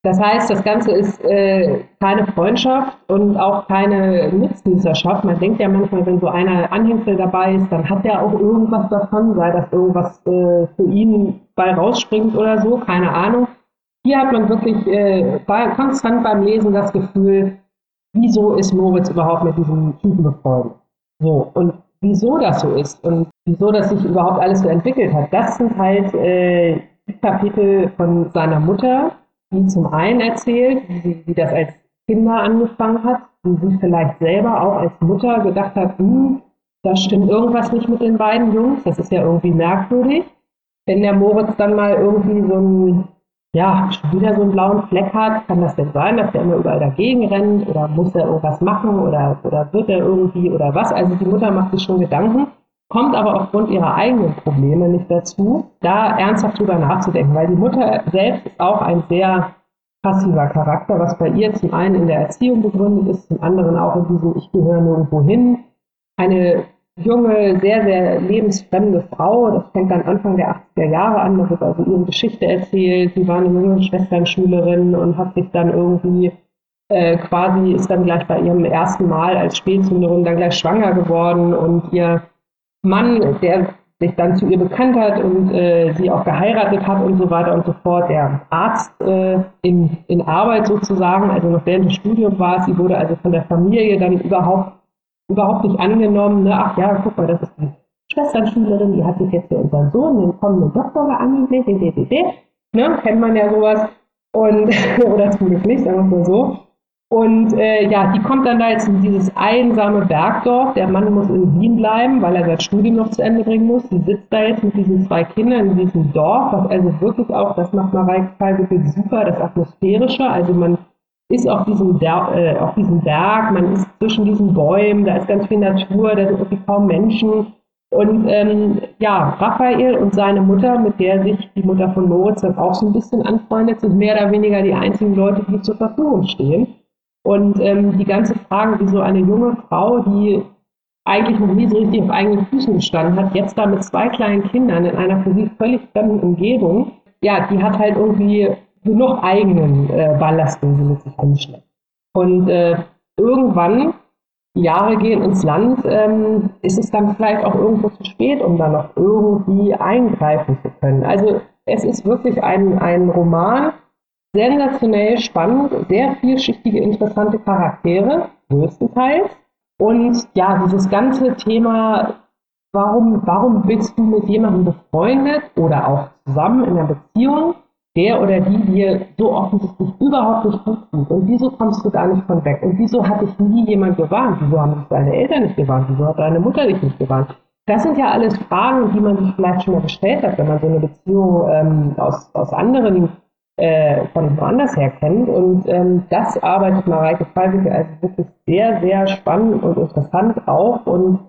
Das heißt, das Ganze ist äh, keine Freundschaft und auch keine Nutznießerschaft. Man denkt ja manchmal, wenn so einer Anhängsel dabei ist, dann hat er auch irgendwas davon, sei das irgendwas äh, für ihn bei rausspringt oder so, keine Ahnung. Hier hat man wirklich äh, konstant beim Lesen das Gefühl, wieso ist Moritz überhaupt mit diesem Typen befreundet? So, und wieso das so ist und wieso das sich überhaupt alles so entwickelt hat, das sind halt äh, Kapitel von seiner Mutter, die zum einen erzählt, wie, wie das als Kinder angefangen hat, wie sie vielleicht selber auch als Mutter gedacht hat, hm, da stimmt irgendwas nicht mit den beiden Jungs, das ist ja irgendwie merkwürdig. Wenn der Moritz dann mal irgendwie so ein ja, schon wieder so einen blauen Fleck hat, kann das denn sein, dass der immer überall dagegen rennt oder muss er irgendwas machen oder, oder wird er irgendwie oder was? Also die Mutter macht sich schon Gedanken, kommt aber aufgrund ihrer eigenen Probleme nicht dazu, da ernsthaft drüber nachzudenken, weil die Mutter selbst ist auch ein sehr passiver Charakter, was bei ihr zum einen in der Erziehung begründet ist, zum anderen auch in diesem Ich gehöre nirgendwo hin. Eine junge, sehr, sehr lebensfremde Frau. Das fängt dann Anfang der 80er Jahre an. Da wird also ihre Geschichte erzählt. Sie war eine junge Schwesternschülerin und hat sich dann irgendwie äh, quasi, ist dann gleich bei ihrem ersten Mal als Spätzünderin dann gleich schwanger geworden und ihr Mann, der sich dann zu ihr bekannt hat und äh, sie auch geheiratet hat und so weiter und so fort. Der Arzt äh, in, in Arbeit sozusagen, also noch während des Studiums war Sie wurde also von der Familie dann überhaupt, überhaupt nicht angenommen. Ne? Ach ja, guck mal, das ist die Schwesternschülerin, die hat sich jetzt für unseren Sohn, den kommenden Doktor geangelt, ne? kennt man ja sowas. Und, oder zum Glück nicht, sagen wir es mal so. Und äh, ja, die kommt dann da jetzt in dieses einsame Bergdorf. Der Mann muss in Wien bleiben, weil er sein Studium noch zu Ende bringen muss. Sie sitzt da jetzt mit diesen zwei Kindern in diesem Dorf, was also wirklich auch, das macht Mareike wirklich super, das Atmosphärische. Also man ist auf diesem, äh, auf diesem Berg, man ist zwischen diesen Bäumen, da ist ganz viel Natur, da sind irgendwie kaum Menschen. Und ähm, ja, Raphael und seine Mutter, mit der sich die Mutter von Moritz dann auch so ein bisschen anfreundet, sind mehr oder weniger die einzigen Leute, die zur Verfügung stehen. Und ähm, die ganze Frage, wie so eine junge Frau, die eigentlich noch nie so richtig auf eigenen Füßen gestanden hat, jetzt da mit zwei kleinen Kindern in einer für sie völlig fremden Umgebung, ja, die hat halt irgendwie genug eigenen äh, Ballast, den sie mit sich rumschleppt. Und äh, irgendwann, Jahre gehen ins Land, ähm, ist es dann vielleicht auch irgendwo zu spät, um da noch irgendwie eingreifen zu können. Also es ist wirklich ein, ein Roman, sensationell spannend, sehr vielschichtige, interessante Charaktere, größtenteils. Und ja, dieses ganze Thema, warum, warum bist du mit jemandem befreundet oder auch zusammen in einer Beziehung, der oder die dir so offensichtlich überhaupt nicht gut tut. Und wieso kommst du da nicht von weg? Und wieso hat dich nie jemand gewarnt? Wieso haben dich deine Eltern nicht gewarnt? Wieso hat deine Mutter dich nicht gewarnt? Das sind ja alles Fragen, die man sich vielleicht schon mal gestellt hat, wenn man so eine Beziehung ähm, aus, aus anderen äh, von woanders her kennt. Und ähm, das arbeitet Mareike Fallwicke also wirklich sehr, sehr spannend und interessant auf. Und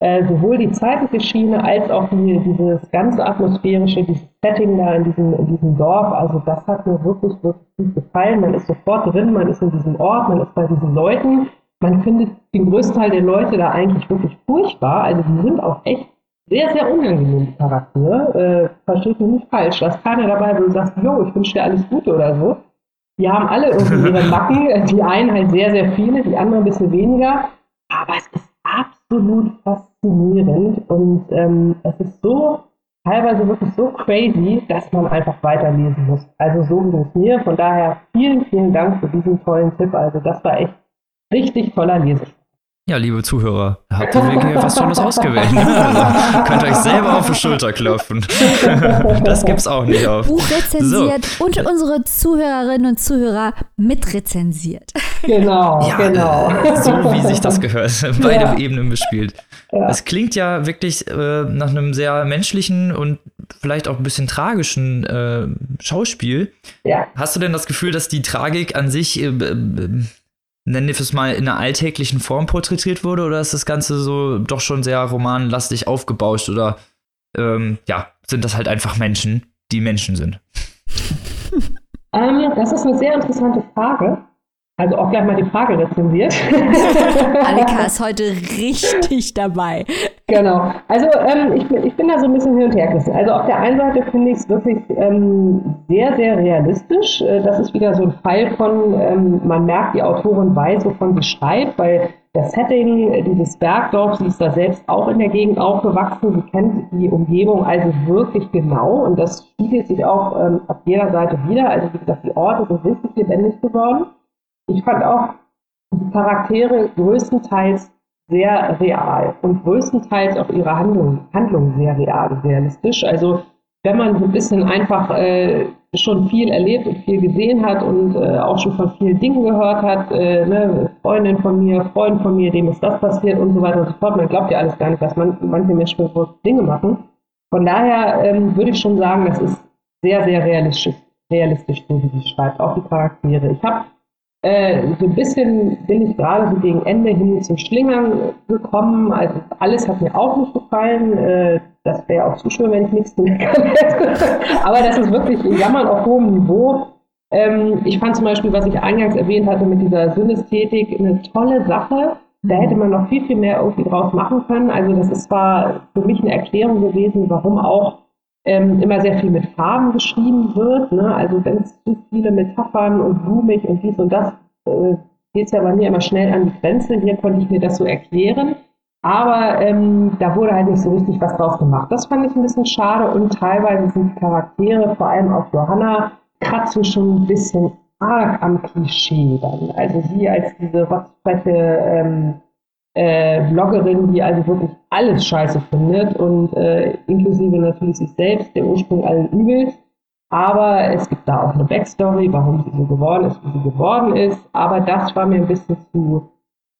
äh, sowohl die zeitliche Schiene als auch die, dieses ganze atmosphärische, dieses Setting da in diesem, in diesem Dorf, also das hat mir wirklich, wirklich gut gefallen. Man ist sofort drin, man ist in diesem Ort, man ist bei diesen Leuten. Man findet den größten Teil der Leute da eigentlich wirklich furchtbar. Also die sind auch echt sehr, sehr unangenehme Charaktere. Äh, versteht mich nicht falsch. Da ist keiner dabei, wo du sagst, jo, ich wünsche dir alles Gute oder so. Die haben alle irgendwie ihre Macken. Die einen halt sehr, sehr viele, die anderen ein bisschen weniger. Aber es ist absolut faszinierend und ähm, es ist so teilweise wirklich so crazy, dass man einfach weiterlesen muss. Also so ging es mir. Von daher vielen, vielen Dank für diesen tollen Tipp. Also das war echt richtig toller Lesespaß. Ja, liebe Zuhörer, habt ihr wirklich was Tolles ausgewählt. Also, könnt euch selber auf die Schulter klopfen. das gibt's auch nicht auf. Buch rezensiert so. und unsere Zuhörerinnen und Zuhörer mitrezensiert. Genau, ja, genau. So wie sich das gehört. Beide ja. Ebenen bespielt. Ja. Es klingt ja wirklich äh, nach einem sehr menschlichen und vielleicht auch ein bisschen tragischen äh, Schauspiel. Ja. Hast du denn das Gefühl, dass die Tragik an sich äh, nennen wir es mal, in einer alltäglichen Form porträtiert wurde oder ist das Ganze so doch schon sehr romanlastig aufgebauscht oder ähm, ja, sind das halt einfach Menschen, die Menschen sind? Ähm, das ist eine sehr interessante Frage. Also auch gleich mal die Frage rezensiert. Annika ist heute richtig dabei. Genau. Also ähm, ich, bin, ich bin da so ein bisschen hin und her gerissen. Also auf der einen Seite finde ich es wirklich ähm, sehr, sehr realistisch. Äh, das ist wieder so ein Fall von, ähm, man merkt, die Autorin weiß, wovon sie schreibt, weil das Setting äh, dieses Bergdorf, sie ist da selbst auch in der Gegend aufgewachsen, sie kennt die Umgebung also wirklich genau und das spiegelt sich auch ähm, auf jeder Seite wieder. Also wie gesagt, die Orte sind richtig lebendig geworden. Ich fand auch Charaktere größtenteils sehr real und größtenteils auch ihre Handlungen Handlung sehr real und realistisch. Also wenn man so ein bisschen einfach äh, schon viel erlebt und viel gesehen hat und äh, auch schon von vielen Dingen gehört hat, äh, ne, Freundin von mir, Freund von mir, dem ist das passiert und so weiter und so fort. Man glaubt ja alles gar nicht, was man, manche Menschen für Dinge machen. Von daher ähm, würde ich schon sagen, das ist sehr, sehr realistisch, realistisch, so wie sie schreibt, auch die Charaktere. Ich habe äh, so ein bisschen bin ich gerade so gegen Ende hin zum Schlingern gekommen. Also alles hat mir auch nicht gefallen. Äh, das wäre auch zu schön, wenn ich nichts mehr kann. Aber das ist wirklich Jammern auf hohem Niveau. Ähm, ich fand zum Beispiel, was ich eingangs erwähnt hatte mit dieser Synästhetik, eine tolle Sache. Da mhm. hätte man noch viel, viel mehr irgendwie draus machen können. Also das ist zwar für mich eine Erklärung gewesen, warum auch ähm, immer sehr viel mit Farben geschrieben wird. Ne? Also wenn es zu viele Metaphern und blumig und dies und das, äh, geht es ja bei mir immer schnell an die Grenze. Hier konnte ich mir das so erklären. Aber ähm, da wurde halt nicht so richtig was draus gemacht. Das fand ich ein bisschen schade und teilweise sind die Charaktere, vor allem auch Johanna, kratzen schon ein bisschen arg am Klischee dann. Also sie als diese rotzfreche ähm, äh, Bloggerin, die also wirklich alles scheiße findet und äh, inklusive natürlich sich selbst, der Ursprung allen Übels. Aber es gibt da auch eine Backstory, warum sie so geworden ist, wie sie geworden ist. Aber das war mir ein bisschen zu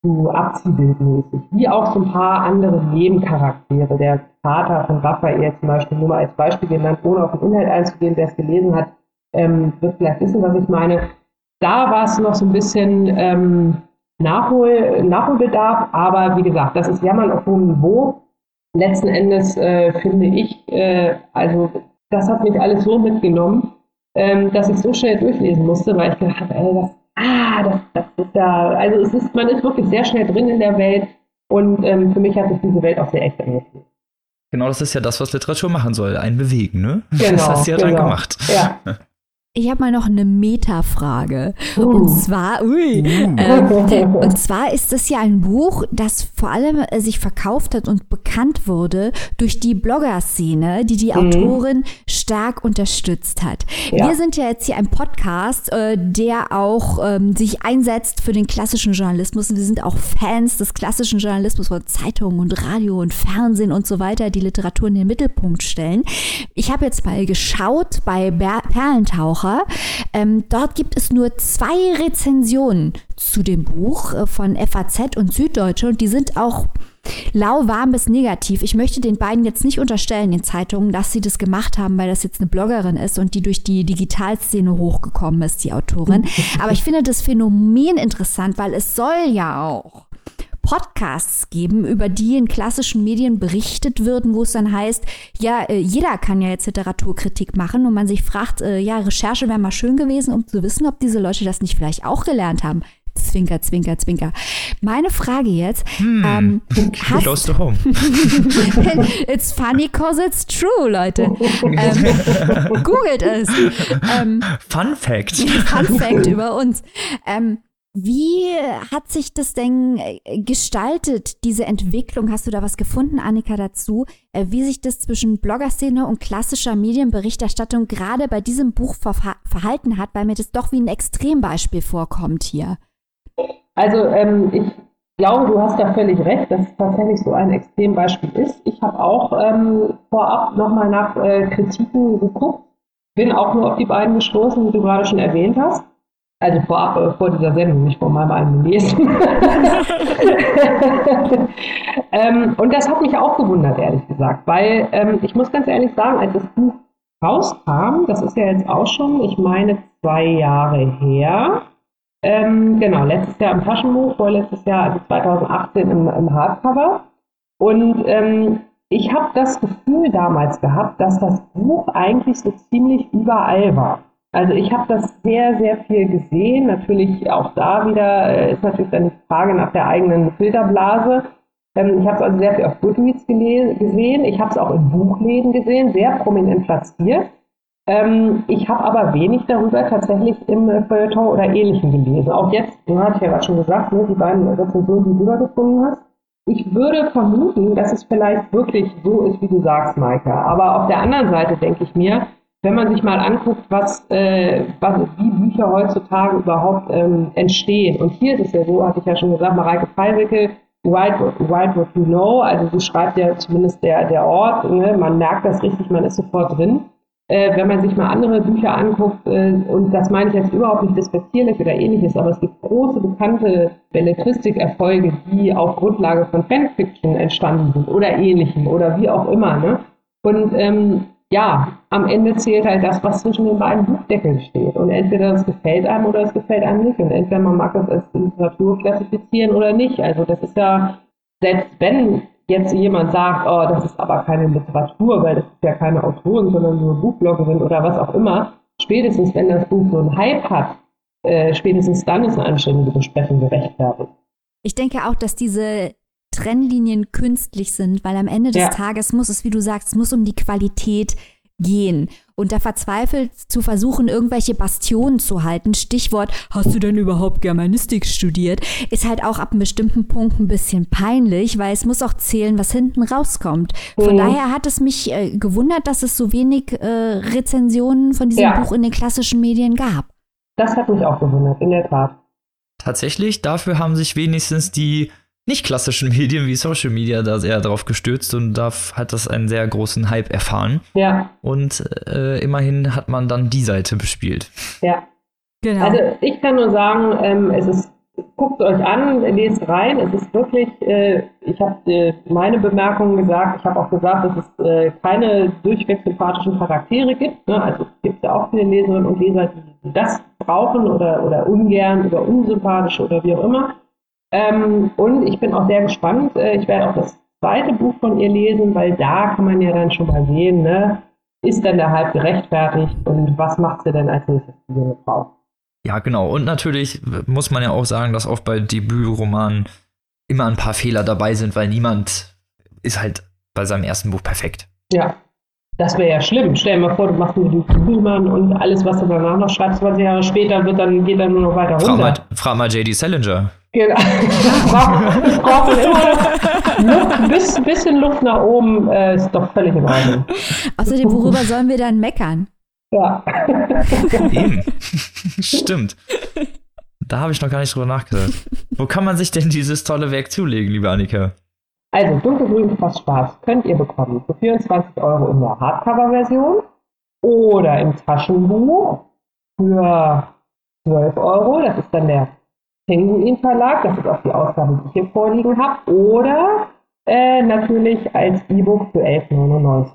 zu abziehbildmäßig. Wie auch so ein paar andere Nebencharaktere. Der Vater von Raphael zum Beispiel, nur mal als Beispiel genannt, ohne auf den Inhalt einzugehen, wer es gelesen hat, ähm, wird vielleicht wissen, was ich meine. Da war es noch so ein bisschen ähm, Nachhol, Nachholbedarf, aber wie gesagt, das ist Jammern auf hohem Niveau. Letzten Endes äh, finde ich, äh, also das hat mich alles so mitgenommen, ähm, dass ich so schnell durchlesen musste, weil ich gedacht habe, ey, das ah, das, das ist ja, also es ist, man ist wirklich sehr schnell drin in der Welt und ähm, für mich hat sich diese Welt auch sehr echt angefühlt. Genau, das ist ja das, was Literatur machen soll, ein Bewegen, ne? Genau, das hast du ja genau. dann gemacht. Ja. Ich habe mal noch eine Metafrage. Uh. Und zwar, ui, Uh. ähm, und zwar ist das ja ein Buch, das vor allem äh, sich verkauft hat und bekannt wurde durch die Blogger-Szene, die die Mhm. Autorin stark unterstützt hat. Ja. Wir sind ja jetzt hier ein Podcast, äh, der auch ähm, sich einsetzt für den klassischen Journalismus. Und wir sind auch Fans des klassischen Journalismus von Zeitungen und Radio und Fernsehen und so weiter, die Literatur in den Mittelpunkt stellen. Ich habe jetzt mal geschaut bei Ber Perlentaucher. Ähm, dort gibt es nur zwei Rezensionen zu dem Buch äh, von FAZ und Süddeutsche und die sind auch lauwarm bis negativ. Ich möchte den beiden jetzt nicht unterstellen, den Zeitungen, dass sie das gemacht haben, weil das jetzt eine Bloggerin ist und die durch die Digitalszene hochgekommen ist, die Autorin. Aber ich finde das Phänomen interessant, weil es soll ja auch Podcasts geben, über die in klassischen Medien berichtet würden, wo es dann heißt, ja, äh, jeder kann ja jetzt Literaturkritik machen und man sich fragt, äh, ja, Recherche wäre mal schön gewesen, um zu wissen, ob diese Leute das nicht vielleicht auch gelernt haben. Zwinker, zwinker, zwinker. Meine Frage jetzt, ähm, hast, Close to home. it's funny cause it's true, Leute. Ähm, googelt es. Ähm, Fun Fact. Fun Fact über uns. Ähm, wie hat sich das denn äh, gestaltet, diese Entwicklung? Hast du da was gefunden, Annika, dazu? Äh, Wie sich das zwischen Bloggerszene und klassischer Medienberichterstattung gerade bei diesem Buch verha verhalten hat, weil mir das doch wie ein Extrembeispiel vorkommt hier. Also ähm, ich glaube, du hast da völlig recht, dass es tatsächlich so ein Extrembeispiel ist. Ich habe auch ähm, vorab nochmal nach äh, Kritiken geguckt, bin auch nur auf die beiden gestoßen, die du gerade schon erwähnt hast. Also vorab, äh, vor dieser Sendung, nicht vor meinem eigenen Lesen. ähm, und das hat mich auch gewundert, ehrlich gesagt, weil ähm, ich muss ganz ehrlich sagen, als das Buch rauskam, das ist ja jetzt auch schon, ich meine, zwei Jahre her, ähm, genau, letztes Jahr im Taschenbuch, vorletztes Jahr, also 2018 im, im Hardcover. Und ähm, ich habe das Gefühl damals gehabt, dass das Buch eigentlich so ziemlich überall war. Also ich habe das sehr, sehr viel gesehen. Natürlich auch da wieder äh, ist natürlich dann die Frage nach der eigenen Filterblase. Ähm, ich habe es also sehr viel auf Goodreads gesehen. Ich habe es auch in Buchläden gesehen, sehr prominent platziert. Ähm, ich habe aber wenig darüber tatsächlich im Feuilleton oder Ähnlichem gelesen. Auch jetzt, du ich ja gerade schon gesagt, ne, die beiden Rezensionen, die du da gefunden hast. Ich würde vermuten, dass es vielleicht wirklich so ist, wie du sagst, Maika. Aber auf der anderen Seite denke ich mir, wenn man sich mal anguckt, was, äh, was wie Bücher heutzutage überhaupt ähm, entstehen. Und hier ist es ja so, hatte ich ja schon gesagt, Mareike Fallwickel, Write, write what you know, also sie schreibt ja zumindest der, der Ort, ne? man merkt das richtig, man ist sofort drin. Äh, wenn man sich mal andere Bücher anguckt, äh, und das meine ich jetzt überhaupt nicht despektierlich oder ähnliches, aber es gibt große, bekannte Belletristik-Erfolge, die auf Grundlage von Fanfiction entstanden sind oder ähnlichem oder wie auch immer. Ne? Und ähm, ja, am Ende zählt halt das, was zwischen den beiden Buchdeckeln steht. Und entweder es gefällt einem oder es gefällt einem nicht. Und entweder man mag das als Literatur klassifizieren oder nicht. Also das ist ja, selbst wenn jetzt jemand sagt, oh, das ist aber keine Literatur, weil das ist ja keine Autorin, sondern nur Buchbloggerin oder was auch immer, spätestens wenn das Buch so einen Hype hat, äh, spätestens dann ist eine anständige Besprechung gerechtfertigt. Ich denke auch, dass diese Trennlinien künstlich sind, weil am Ende des Ja. Tages muss es, wie du sagst, es muss um die Qualität gehen und da verzweifelt zu versuchen, irgendwelche Bastionen zu halten. Stichwort, hast du denn überhaupt Germanistik studiert? Ist halt auch ab einem bestimmten Punkt ein bisschen peinlich, weil es muss auch zählen, was hinten rauskommt. Von mhm. daher hat es mich äh, gewundert, dass es so wenig äh, Rezensionen von diesem ja. Buch in den klassischen Medien gab. Das hat mich auch gewundert, in der Tat. Tatsächlich, dafür haben sich wenigstens die nicht klassischen Medien wie Social Media da sehr drauf gestürzt und da hat das einen sehr großen Hype erfahren. Ja. Und äh, immerhin hat man dann die Seite bespielt. Ja. Genau. Also ich kann nur sagen, ähm, es ist, guckt euch an, lest rein. Es ist wirklich, äh, ich habe äh, meine Bemerkungen gesagt, ich habe auch gesagt, dass es äh, keine durchweg sympathischen Charaktere gibt. Ne? Also es gibt ja auch viele Leserinnen und Leser, die das brauchen oder, oder ungern oder unsympathisch oder wie auch immer. Ähm, und ich bin auch sehr gespannt. Äh, ich werde auch das zweite Buch von ihr lesen, weil da kann man ja dann schon mal sehen, ne, ist denn der Hype gerechtfertigt und was macht sie denn als nächstes für junge Frau? Ja, genau. Und natürlich muss man ja auch sagen, dass auch bei Debütromanen immer ein paar Fehler dabei sind, weil niemand ist halt bei seinem ersten Buch perfekt. Ja, das wäre ja schlimm. Stell dir mal vor, du machst einen Debütroman und alles, was du danach noch schreibst, 20 Jahre später, wird dann, geht dann nur noch weiter runter. Frag mal, frag mal J.D. Salinger. Genau. Ich brauche immer Luft, bis, bisschen Luft nach oben, äh, ist doch völlig in Ordnung. Außerdem, worüber sollen wir dann meckern? Ja. Eben. Stimmt. Da habe ich noch gar nicht drüber nachgedacht. Wo kann man sich denn dieses tolle Werk zulegen, liebe Annika? Also, dunkelgrün fast schwarz könnt ihr bekommen für 24 Euro in der Hardcover-Version oder im Taschenbuch für 12 Euro. Das ist dann der Penguin Verlag, das ist auch die Ausgabe, die ich hier vorliegen habe, oder äh, natürlich als E-Book für 11,99.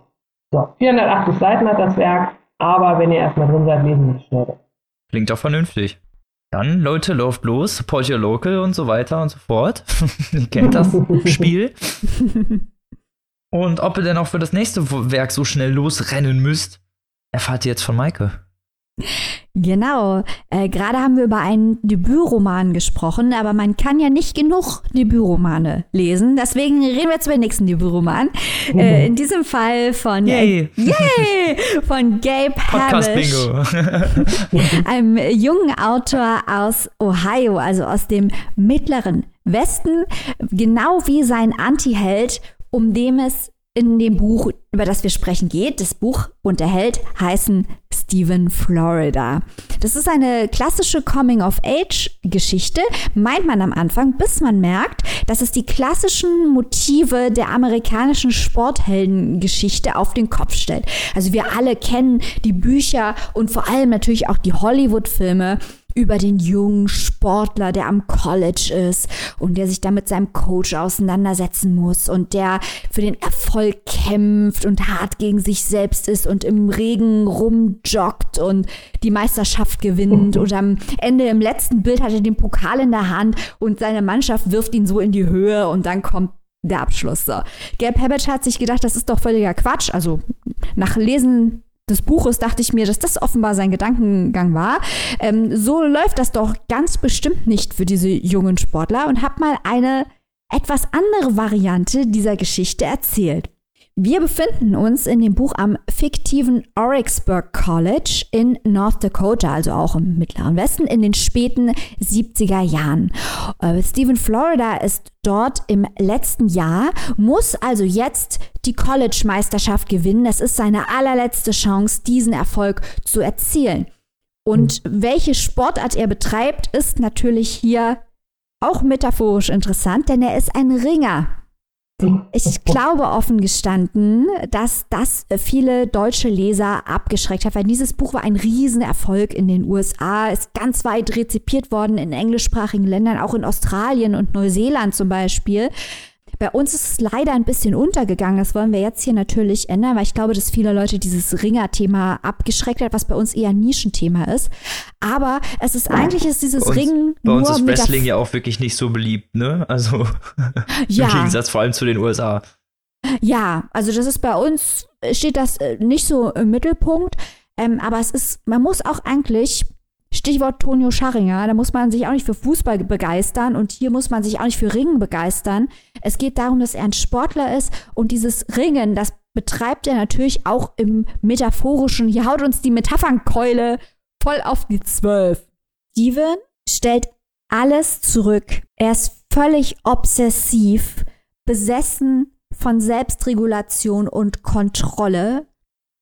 So, 480 Seiten hat das Werk, aber wenn ihr erstmal drin seid, lesen Sie schnell. Klingt doch vernünftig. Dann, Leute, lauft los, support your local und so weiter und so fort. ihr kennt das Spiel. Und ob ihr denn auch für das nächste Werk so schnell losrennen müsst, erfahrt ihr jetzt von Maike. Genau. Äh, Gerade haben wir über einen Debütroman gesprochen, aber man kann ja nicht genug Debütromane lesen. Deswegen reden wir jetzt über den nächsten Debütroman. Mhm. Äh, in diesem Fall von Yay. Äh, yay, von Gabe Havish, einem jungen Autor aus Ohio, also aus dem mittleren Westen, genau wie sein Anti-Held, um dem es in dem Buch, über das wir sprechen, geht. Das Buch und der Held heißen Stephen Florida. Das ist eine klassische Coming-of-Age-Geschichte, meint man am Anfang, bis man merkt, dass es die klassischen Motive der amerikanischen Sportheldengeschichte auf den Kopf stellt. Also wir alle kennen die Bücher und vor allem natürlich auch die Hollywood-Filme über den jungen Sportler, der am College ist und der sich da mit seinem Coach auseinandersetzen muss und der für den Erfolg kämpft und hart gegen sich selbst ist und im Regen rumjoggt und die Meisterschaft gewinnt und am Ende im letzten Bild hat er den Pokal in der Hand und seine Mannschaft wirft ihn so in die Höhe und dann kommt der Abschluss. So. Gabe Habbage hat sich gedacht, das ist doch völliger Quatsch. Also nach Lesen des Buches dachte ich mir, dass das offenbar sein Gedankengang war. Ähm, so läuft das doch ganz bestimmt nicht für diese jungen Sportler und habe mal eine etwas andere Variante dieser Geschichte erzählt. Wir befinden uns in dem Buch am fiktiven Oryxburg College in North Dakota, also auch im Mittleren Westen, in den späten 70er Jahren. Äh, Stephen Florida ist dort im letzten Jahr, muss also jetzt die College-Meisterschaft gewinnen. Das ist seine allerletzte Chance, diesen Erfolg zu erzielen. Und welche Sportart er betreibt, ist natürlich hier auch metaphorisch interessant, denn er ist ein Ringer. Ich glaube offen gestanden, dass das viele deutsche Leser abgeschreckt hat, weil dieses Buch war ein Riesenerfolg in den USA, ist ganz weit rezipiert worden in englischsprachigen Ländern, auch in Australien und Neuseeland zum Beispiel. Bei uns ist es leider ein bisschen untergegangen. Das wollen wir jetzt hier natürlich ändern, weil ich glaube, dass viele Leute dieses Ringer-Thema abgeschreckt hat, was bei uns eher ein Nischenthema ist. Aber es ist eigentlich ist dieses uns, Ringen bei uns ist Wrestling ja auch wirklich nicht so beliebt, ne? Also ja. im Gegensatz vor allem zu den USA. Ja, also das ist bei uns steht das äh, nicht so im Mittelpunkt. Ähm, aber es ist, man muss auch eigentlich Stichwort Tonio Scharringer, da muss man sich auch nicht für Fußball begeistern und hier muss man sich auch nicht für Ringen begeistern. Es geht darum, dass er ein Sportler ist und dieses Ringen, das betreibt er natürlich auch im metaphorischen, hier haut uns die Metaphernkeule voll auf die Zwölf. Steven stellt alles zurück. Er ist völlig obsessiv, besessen von Selbstregulation und Kontrolle.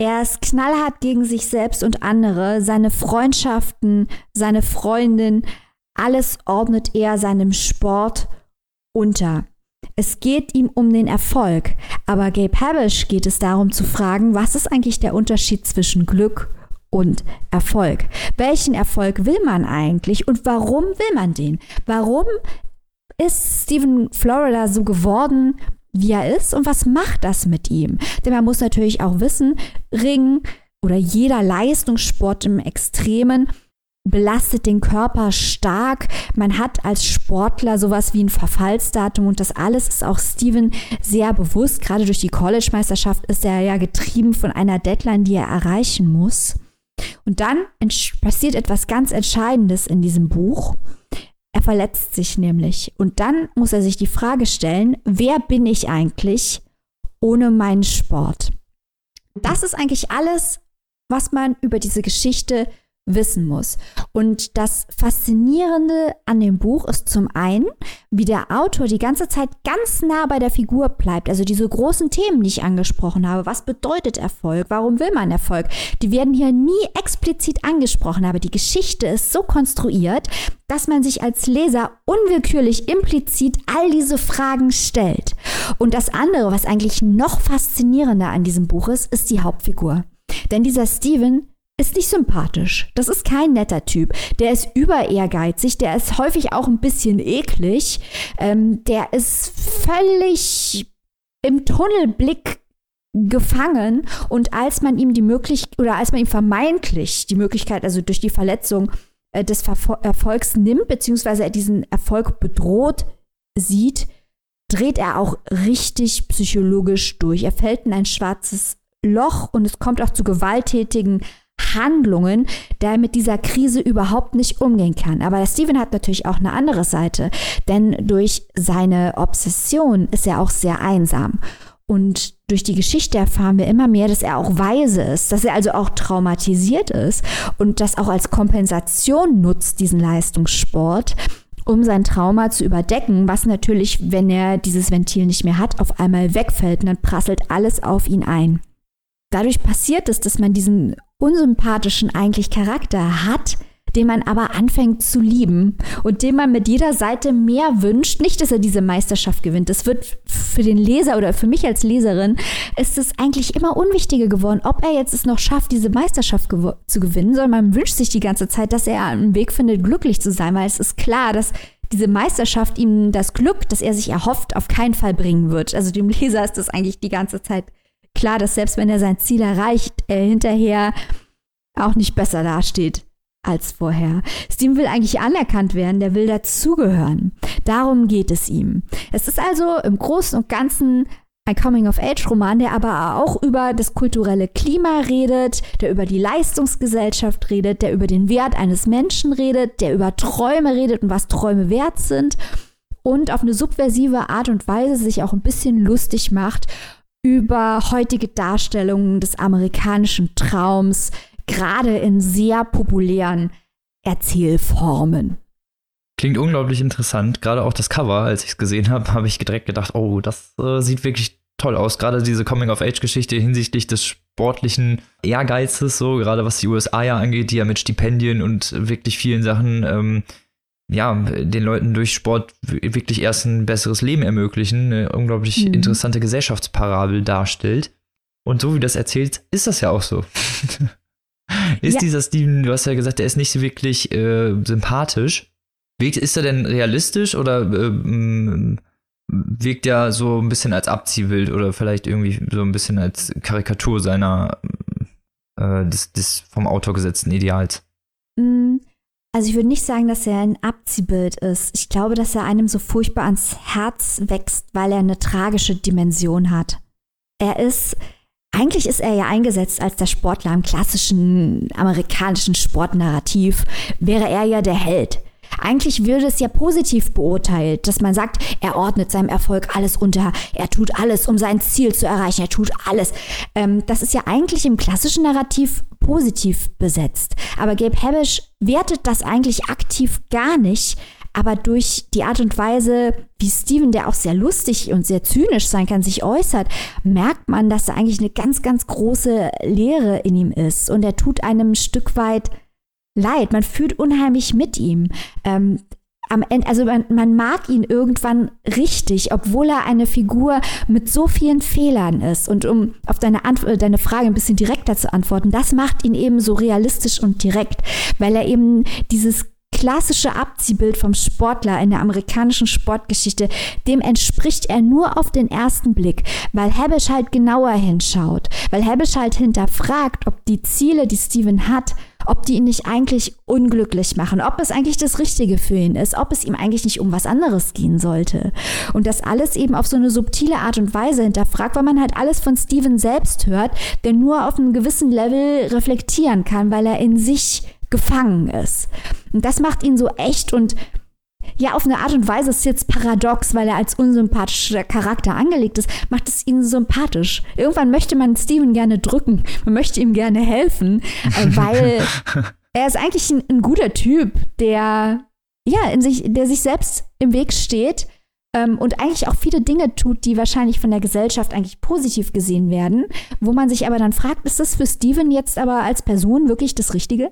Er ist knallhart gegen sich selbst und andere, seine Freundschaften, seine Freundin, alles ordnet er seinem Sport unter. Es geht ihm um den Erfolg, aber Gabe Habish geht es darum zu fragen, was ist eigentlich der Unterschied zwischen Glück und Erfolg? Welchen Erfolg will man eigentlich und warum will man den? Warum ist Stephen Florida so geworden, wie er ist und was macht das mit ihm? Denn man muss natürlich auch wissen, Ring oder jeder Leistungssport im Extremen belastet den Körper stark. Man hat als Sportler sowas wie ein Verfallsdatum und das alles ist auch Steven sehr bewusst. Gerade durch die College-Meisterschaft ist er ja getrieben von einer Deadline, die er erreichen muss. Und dann passiert etwas ganz Entscheidendes in diesem Buch. Er verletzt sich nämlich. Und dann muss er sich die Frage stellen, wer bin ich eigentlich ohne meinen Sport? Das ist eigentlich alles, was man über diese Geschichte wissen muss. Und das Faszinierende an dem Buch ist zum einen, wie der Autor die ganze Zeit ganz nah bei der Figur bleibt. Also diese großen Themen, die ich angesprochen habe. Was bedeutet Erfolg? Warum will man Erfolg? Die werden hier nie explizit angesprochen, aber die Geschichte ist so konstruiert, dass man sich als Leser unwillkürlich implizit all diese Fragen stellt. Und das andere, was eigentlich noch faszinierender an diesem Buch ist, ist die Hauptfigur. Denn dieser Steven ist nicht sympathisch. Das ist kein netter Typ. Der ist über ehrgeizig, der ist häufig auch ein bisschen eklig. Ähm, der ist völlig im Tunnelblick gefangen und als man ihm die Möglichkeit oder als man ihm vermeintlich die Möglichkeit, also durch die Verletzung äh, des Verfol Erfolgs nimmt, beziehungsweise er diesen Erfolg bedroht sieht, dreht er auch richtig psychologisch durch. Er fällt in ein schwarzes Loch und es kommt auch zu gewalttätigen Handlungen, der mit dieser Krise überhaupt nicht umgehen kann. Aber Steven hat natürlich auch eine andere Seite, denn durch seine Obsession ist er auch sehr einsam. Und durch die Geschichte erfahren wir immer mehr, dass er auch weise ist, dass er also auch traumatisiert ist und das auch als Kompensation nutzt, diesen Leistungssport, um sein Trauma zu überdecken, was natürlich, wenn er dieses Ventil nicht mehr hat, auf einmal wegfällt und dann prasselt alles auf ihn ein. Dadurch passiert es, dass man diesen unsympathischen eigentlich Charakter hat, den man aber anfängt zu lieben und dem man mit jeder Seite mehr wünscht. Nicht, dass er diese Meisterschaft gewinnt. Das wird für den Leser oder für mich als Leserin ist es eigentlich immer unwichtiger geworden, ob er jetzt es noch schafft, diese Meisterschaft gew zu gewinnen, sondern man wünscht sich die ganze Zeit, dass er einen Weg findet, glücklich zu sein, weil es ist klar, dass diese Meisterschaft ihm das Glück, das er sich erhofft, auf keinen Fall bringen wird. Also dem Leser ist das eigentlich die ganze Zeit klar, dass selbst wenn er sein Ziel erreicht, er hinterher auch nicht besser dasteht als vorher. Steven will eigentlich anerkannt werden, der will dazugehören. Darum geht es ihm. Es ist also im Großen und Ganzen ein Coming-of-Age-Roman, der aber auch über das kulturelle Klima redet, der über die Leistungsgesellschaft redet, der über den Wert eines Menschen redet, der über Träume redet und was Träume wert sind und auf eine subversive Art und Weise sich auch ein bisschen lustig macht über heutige Darstellungen des amerikanischen Traums, gerade in sehr populären Erzählformen. Klingt unglaublich interessant. Gerade auch das Cover, als ich es gesehen habe, habe ich direkt gedacht, oh, das äh, sieht wirklich toll aus. Gerade diese Coming-of-Age-Geschichte hinsichtlich des sportlichen Ehrgeizes, so gerade was die USA ja angeht, die ja mit Stipendien und wirklich vielen Sachen ähm, ja, den Leuten durch Sport wirklich erst ein besseres Leben ermöglichen, eine unglaublich mhm. interessante Gesellschaftsparabel darstellt. Und so wie das erzählt, ist das ja auch so. ist ja. dieser Steven, du hast ja gesagt, der ist nicht so wirklich äh, sympathisch. Ist er denn realistisch oder äh, wirkt er so ein bisschen als Abziehbild oder vielleicht irgendwie so ein bisschen als Karikatur seiner äh, des, des vom Autor gesetzten Ideals? Mhm. Also ich würde nicht sagen, dass er ein Abziehbild ist. Ich glaube, dass er einem so furchtbar ans Herz wächst, weil er eine tragische Dimension hat. Er ist, eigentlich ist er ja eingesetzt als der Sportler im klassischen amerikanischen Sportnarrativ, wäre er ja der Held. Eigentlich würde es ja positiv beurteilt, dass man sagt, er ordnet seinem Erfolg alles unter, er tut alles, um sein Ziel zu erreichen, er tut alles. Ähm, das ist ja eigentlich im klassischen Narrativ positiv besetzt. Aber Gabe Habish wertet das eigentlich aktiv gar nicht. Aber durch die Art und Weise, wie Steven, der auch sehr lustig und sehr zynisch sein kann, sich äußert, merkt man, dass da eigentlich eine ganz, ganz große Leere in ihm ist. Und er tut einem ein Stück weit leid. Man fühlt unheimlich mit ihm. Ähm, am Ende, also man, man, mag ihn irgendwann richtig, obwohl er eine Figur mit so vielen Fehlern ist. Und um auf deine, Antw äh, deine Frage ein bisschen direkter zu antworten, das macht ihn eben so realistisch und direkt, weil er eben dieses klassische Abziehbild vom Sportler in der amerikanischen Sportgeschichte, dem entspricht er nur auf den ersten Blick, weil Habish halt genauer hinschaut, weil Habish halt hinterfragt, ob die Ziele, die Steven hat, ob die ihn nicht eigentlich unglücklich machen, ob es eigentlich das Richtige für ihn ist, ob es ihm eigentlich nicht um was anderes gehen sollte. Und das alles eben auf so eine subtile Art und Weise hinterfragt, weil man halt alles von Steven selbst hört, der nur auf einem gewissen Level reflektieren kann, weil er in sich gefangen ist. Und das macht ihn so echt und ja, auf eine Art und Weise ist jetzt paradox, weil er als unsympathischer Charakter angelegt ist, macht es ihn sympathisch. Irgendwann möchte man Steven gerne drücken, man möchte ihm gerne helfen, äh, weil er ist eigentlich ein, ein, guter Typ, der ja in sich, der sich selbst im Weg steht ähm, und eigentlich auch viele Dinge tut, die wahrscheinlich von der Gesellschaft eigentlich positiv gesehen werden, wo man sich aber dann fragt, ist das für Steven jetzt aber als Person wirklich das Richtige?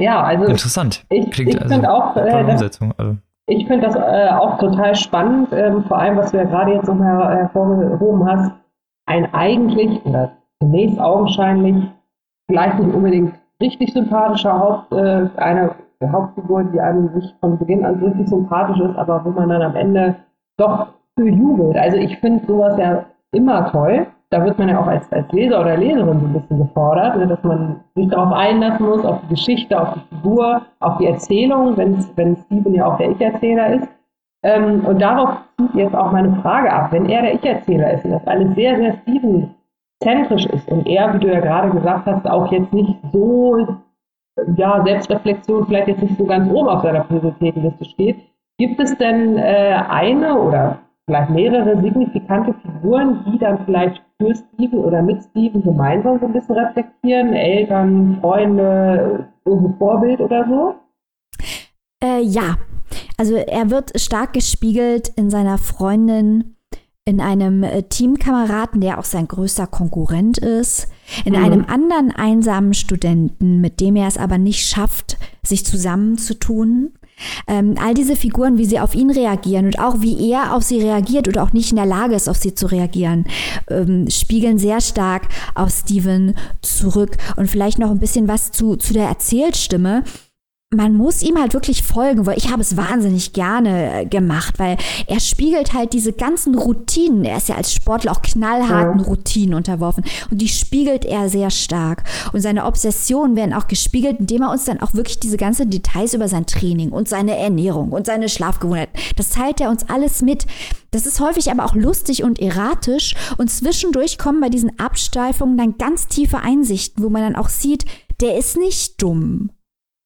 Ja, also interessant. Ich, Klingt ich also finde auch, äh, Umsetzung, also. Ich finde das äh, auch total spannend, ähm, vor allem was du ja gerade jetzt nochmal hervorgehoben hast, ein eigentlich oder zunächst augenscheinlich vielleicht nicht unbedingt richtig sympathischer Haupt, äh, eine Hauptfigur, die einem sich von Beginn an richtig sympathisch ist, aber wo man dann am Ende doch für jubelt. Also ich finde sowas ja immer toll da wird man ja auch als, als Leser oder Leserin so ein bisschen gefordert, ne, dass man sich darauf einlassen muss, auf die Geschichte, auf die Figur, auf die Erzählung, wenn Steven ja auch der Ich-Erzähler ist. Ähm, und darauf zieht jetzt auch meine Frage ab, wenn er der Ich-Erzähler ist und das alles sehr, sehr Steven-zentrisch ist und er, wie du ja gerade gesagt hast, auch jetzt nicht so, ja, Selbstreflexion vielleicht jetzt nicht so ganz oben auf seiner Prioritätenliste steht, gibt es denn äh, eine oder vielleicht mehrere signifikante Figuren, die dann vielleicht für Steven oder mit Steven gemeinsam so ein bisschen reflektieren? Eltern, Freunde, irgendein Vorbild oder so? Äh, ja, also er wird stark gespiegelt in seiner Freundin, in einem äh, Teamkameraden, der auch sein größter Konkurrent ist, in mhm. einem anderen einsamen Studenten, mit dem er es aber nicht schafft, sich zusammenzutun. Ähm, all diese Figuren, wie sie auf ihn reagieren und auch wie er auf sie reagiert oder auch nicht in der Lage ist, auf sie zu reagieren, ähm, spiegeln sehr stark auf Steven zurück. Und vielleicht noch ein bisschen was zu, zu der Erzählstimme man muss ihm halt wirklich folgen, weil ich habe es wahnsinnig gerne äh, gemacht, weil er spiegelt halt diese ganzen Routinen. Er ist ja als Sportler auch knallharten ja. Routinen unterworfen und die spiegelt er sehr stark. Und seine Obsessionen werden auch gespiegelt, indem er uns dann auch wirklich diese ganzen Details über sein Training und seine Ernährung und seine Schlafgewohnheiten, das teilt er uns alles mit. Das ist häufig aber auch lustig und erratisch und zwischendurch kommen bei diesen Absteifungen dann ganz tiefe Einsichten, wo man dann auch sieht, der ist nicht dumm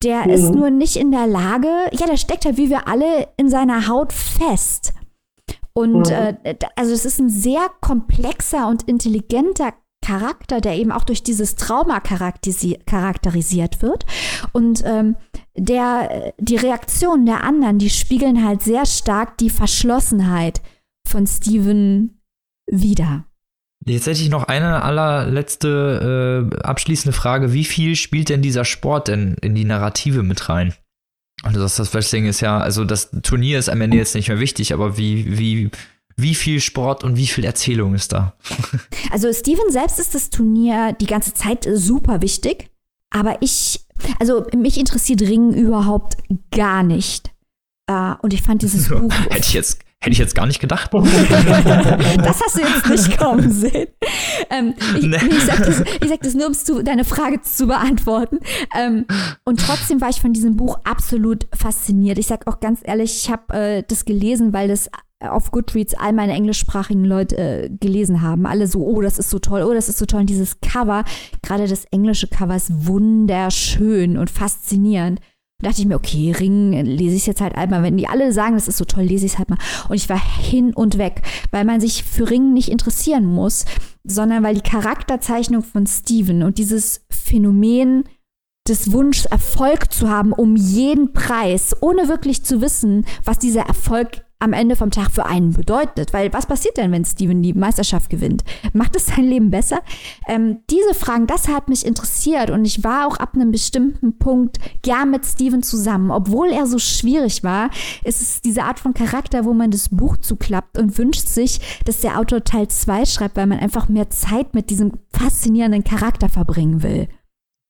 der mhm. ist nur nicht in der Lage, ja, der steckt halt wie wir alle in seiner Haut fest. Und mhm. äh, also es ist ein sehr komplexer und intelligenter Charakter, der eben auch durch dieses Trauma charakterisiert wird. Und ähm, der, die Reaktionen der anderen, die spiegeln halt sehr stark die Verschlossenheit von Steven wider. Jetzt hätte ich noch eine allerletzte äh, abschließende Frage. Wie viel spielt denn dieser Sport denn in die Narrative mit rein? Also das, das Wrestling ist ja, also das Turnier ist am Ende jetzt nicht mehr wichtig, aber wie, wie, wie viel Sport und wie viel Erzählung ist da? Also Steven selbst ist das Turnier die ganze Zeit super wichtig, aber ich, also mich interessiert Ringen überhaupt gar nicht. Uh, und ich fand dieses so, Buch. Hätte ich jetzt Hätte ich jetzt gar nicht gedacht. das hast du jetzt nicht kommen sehen. Ähm, ich, nee. ich, sag das, ich sag das nur, um zu, deine Frage zu beantworten. Ähm, und trotzdem war ich von diesem Buch absolut fasziniert. Ich sag auch ganz ehrlich, ich habe äh, das gelesen, weil das auf Goodreads all meine englischsprachigen Leute äh, gelesen haben. Alle so, oh, das ist so toll, oh, das ist so toll. Und dieses Cover, gerade das englische Cover ist wunderschön und faszinierend. Dachte ich mir, okay, Ring lese ich es jetzt halt einmal. Wenn die alle sagen, das ist so toll, lese ich es halt mal. Und ich war hin und weg, weil man sich für Ring nicht interessieren muss, sondern weil die Charakterzeichnung von Steven und dieses Phänomen des Wunsch, Erfolg zu haben um jeden Preis, ohne wirklich zu wissen, was dieser Erfolg am Ende vom Tag für einen bedeutet. Weil was passiert denn, wenn Steven die Meisterschaft gewinnt? Macht es sein Leben besser? Ähm, diese Fragen, das hat mich interessiert und ich war auch ab einem bestimmten Punkt gern mit Steven zusammen. Obwohl er so schwierig war, ist es diese Art von Charakter, wo man das Buch zuklappt und wünscht sich, dass der Autor Teil 2 schreibt, weil man einfach mehr Zeit mit diesem faszinierenden Charakter verbringen will.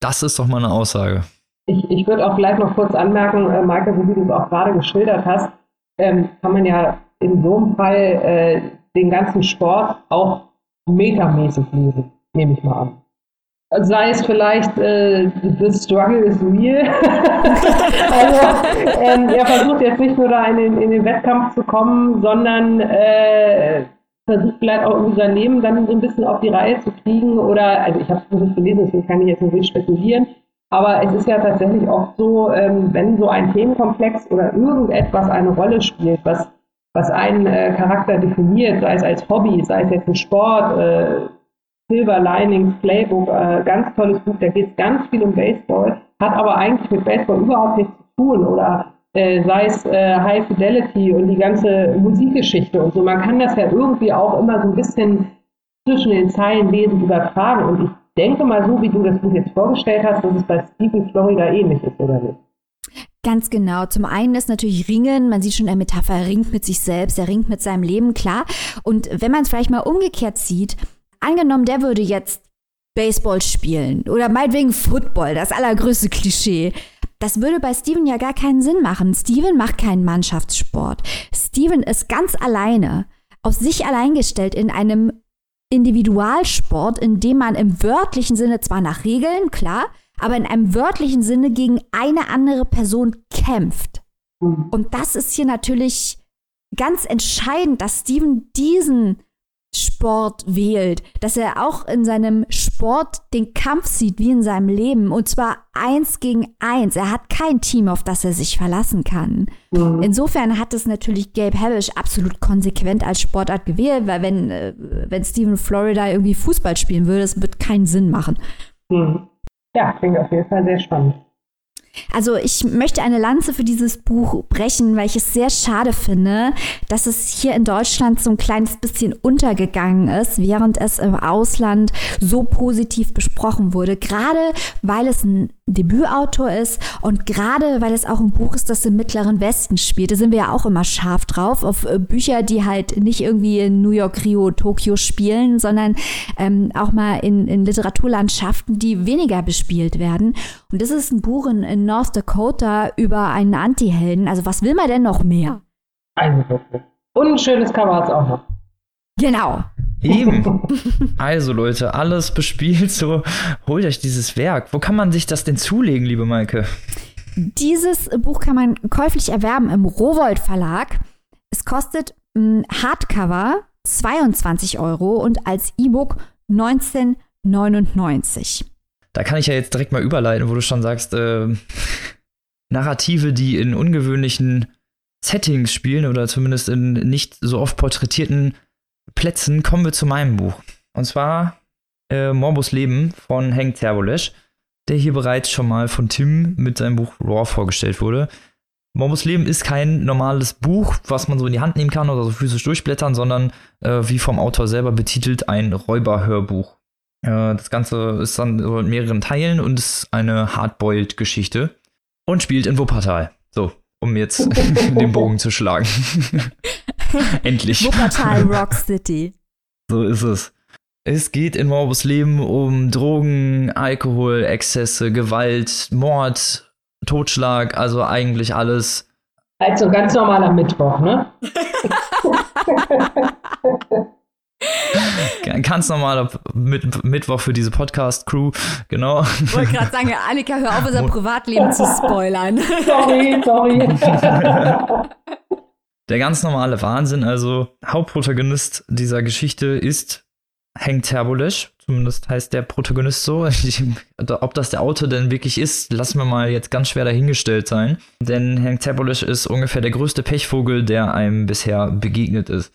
Das ist doch mal eine Aussage. Ich, ich würde auch vielleicht noch kurz anmerken, äh, Maike, so wie du es auch gerade geschildert hast, ähm, kann man ja in so einem Fall äh, den ganzen Sport auch metamäßig lesen, nehme ich mal an. Sei es vielleicht äh, The Struggle is real. also ähm, er versucht jetzt nicht nur da in den, in den Wettkampf zu kommen, sondern äh, versucht vielleicht auch irgendwie sein Leben dann so ein bisschen auf die Reihe zu kriegen. Oder, also ich habe es nicht gelesen, deswegen kann ich jetzt nicht spekulieren. Aber es ist ja tatsächlich oft so, ähm, wenn so ein Themenkomplex oder irgendetwas eine Rolle spielt, was, was einen äh, Charakter definiert, sei es als Hobby, sei es jetzt ein Sport, äh, Silver Linings, Playbook, äh, ganz tolles Buch, da geht es ganz viel um Baseball, hat aber eigentlich mit Baseball überhaupt nichts zu tun oder sei es High Fidelity und die ganze Musikgeschichte und so. Man kann das ja irgendwie auch immer so ein bisschen zwischen den Zeilen lesen, übertragen. Und ich denke mal so, wie du das Buch jetzt vorgestellt hast, dass es bei Stephen Florida ähnlich ist, oder nicht? Ganz genau. Zum einen ist natürlich Ringen, man sieht schon eine Metapher, er ringt mit sich selbst, er ringt mit seinem Leben, klar. Und wenn man es vielleicht mal umgekehrt sieht, angenommen, der würde jetzt Baseball spielen oder meinetwegen Football, das allergrößte Klischee. Das würde bei Steven ja gar keinen Sinn machen. Steven macht keinen Mannschaftssport. Steven ist ganz alleine, auf sich allein gestellt in einem Individualsport, in dem man im wörtlichen Sinne zwar nach Regeln, klar, aber in einem wörtlichen Sinne gegen eine andere Person kämpft. Mhm. Und das ist hier natürlich ganz entscheidend, dass Steven diesen Sport wählt, dass er auch in seinem Sport den Kampf sieht wie in seinem Leben und zwar eins gegen eins. Er hat kein Team, auf das er sich verlassen kann. Mhm. Insofern hat es natürlich Gabe Havish absolut konsequent als Sportart gewählt, weil wenn, äh, wenn Steven Florida irgendwie Fußball spielen würde, das wird keinen Sinn machen. Mhm. Ja, klingt auf jeden Fall sehr spannend. Also ich möchte eine Lanze für dieses Buch brechen, weil ich es sehr schade finde, dass es hier in Deutschland so ein kleines bisschen untergegangen ist, während es im Ausland so positiv besprochen wurde. Gerade weil es ein Debütautor ist und gerade weil es auch ein Buch ist, das im Mittleren Westen spielt. Da sind wir ja auch immer scharf drauf, auf äh, Bücher, die halt nicht irgendwie in New York, Rio, Tokio spielen, sondern ähm, auch mal in, in Literaturlandschaften, die weniger bespielt werden. Und das ist ein Buch in, in North Dakota über einen Antihelden. Also was will man denn noch mehr? Also, und ein schönes Cover hat es auch noch. Genau. Eben. Also Leute, alles bespielt, so holt euch dieses Werk. Wo kann man sich das denn zulegen, liebe Maike? Dieses Buch kann man käuflich erwerben im Rowold Verlag. Es kostet m, Hardcover 22 Euro und als E-Book 19,99. Da kann ich ja jetzt direkt mal überleiten, wo du schon sagst, äh, Narrative, die in ungewöhnlichen Settings spielen oder zumindest in nicht so oft porträtierten Plätzen kommen wir zu meinem Buch. Und zwar äh, Morbus Leben von Hank Terbolesch, der hier bereits schon mal von Tim mit seinem Buch Raw vorgestellt wurde. Morbus Leben ist kein normales Buch, was man so in die Hand nehmen kann oder so physisch durchblättern, sondern äh, wie vom Autor selber betitelt ein Räuberhörbuch. Äh, das Ganze ist dann in mehreren Teilen und ist eine Hardboiled-Geschichte und spielt in Wuppertal. So, um jetzt den Bogen zu schlagen. Endlich. Wuppertal Rock City. So ist es. Es geht in Morbus Leben um Drogen, Alkohol, Exzesse, Gewalt, Mord, Totschlag, also eigentlich alles. Also ganz normaler Mittwoch, ne? Ganz normaler Mit Mittwoch für diese Podcast-Crew, genau. Ich wollte gerade sagen, Annika, hör auf, unser Privatleben zu spoilern. sorry, sorry. Der ganz normale Wahnsinn, also Hauptprotagonist dieser Geschichte ist Hank Terbolesch, Zumindest heißt der Protagonist so. Ob das der Autor denn wirklich ist, lassen wir mal jetzt ganz schwer dahingestellt sein. Denn Hank Zabulisch ist ungefähr der größte Pechvogel, der einem bisher begegnet ist.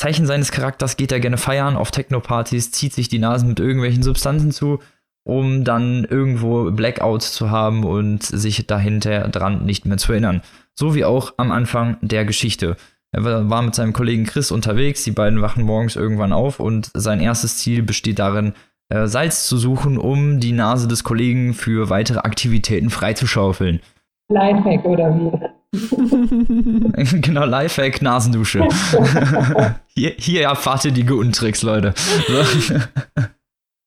Zeichen seines Charakters geht er gerne feiern auf Techno-Partys, zieht sich die Nasen mit irgendwelchen Substanzen zu, um dann irgendwo Blackouts zu haben und sich dahinter dran nicht mehr zu erinnern. So wie auch am Anfang der Geschichte. Er war mit seinem Kollegen Chris unterwegs, die beiden wachen morgens irgendwann auf und sein erstes Ziel besteht darin, äh, Salz zu suchen, um die Nase des Kollegen für weitere Aktivitäten freizuschaufeln. Lifehack oder wie? genau, Lifehack, Nasendusche. hier, hier erfahrt ihr die guten Tricks, Leute. So.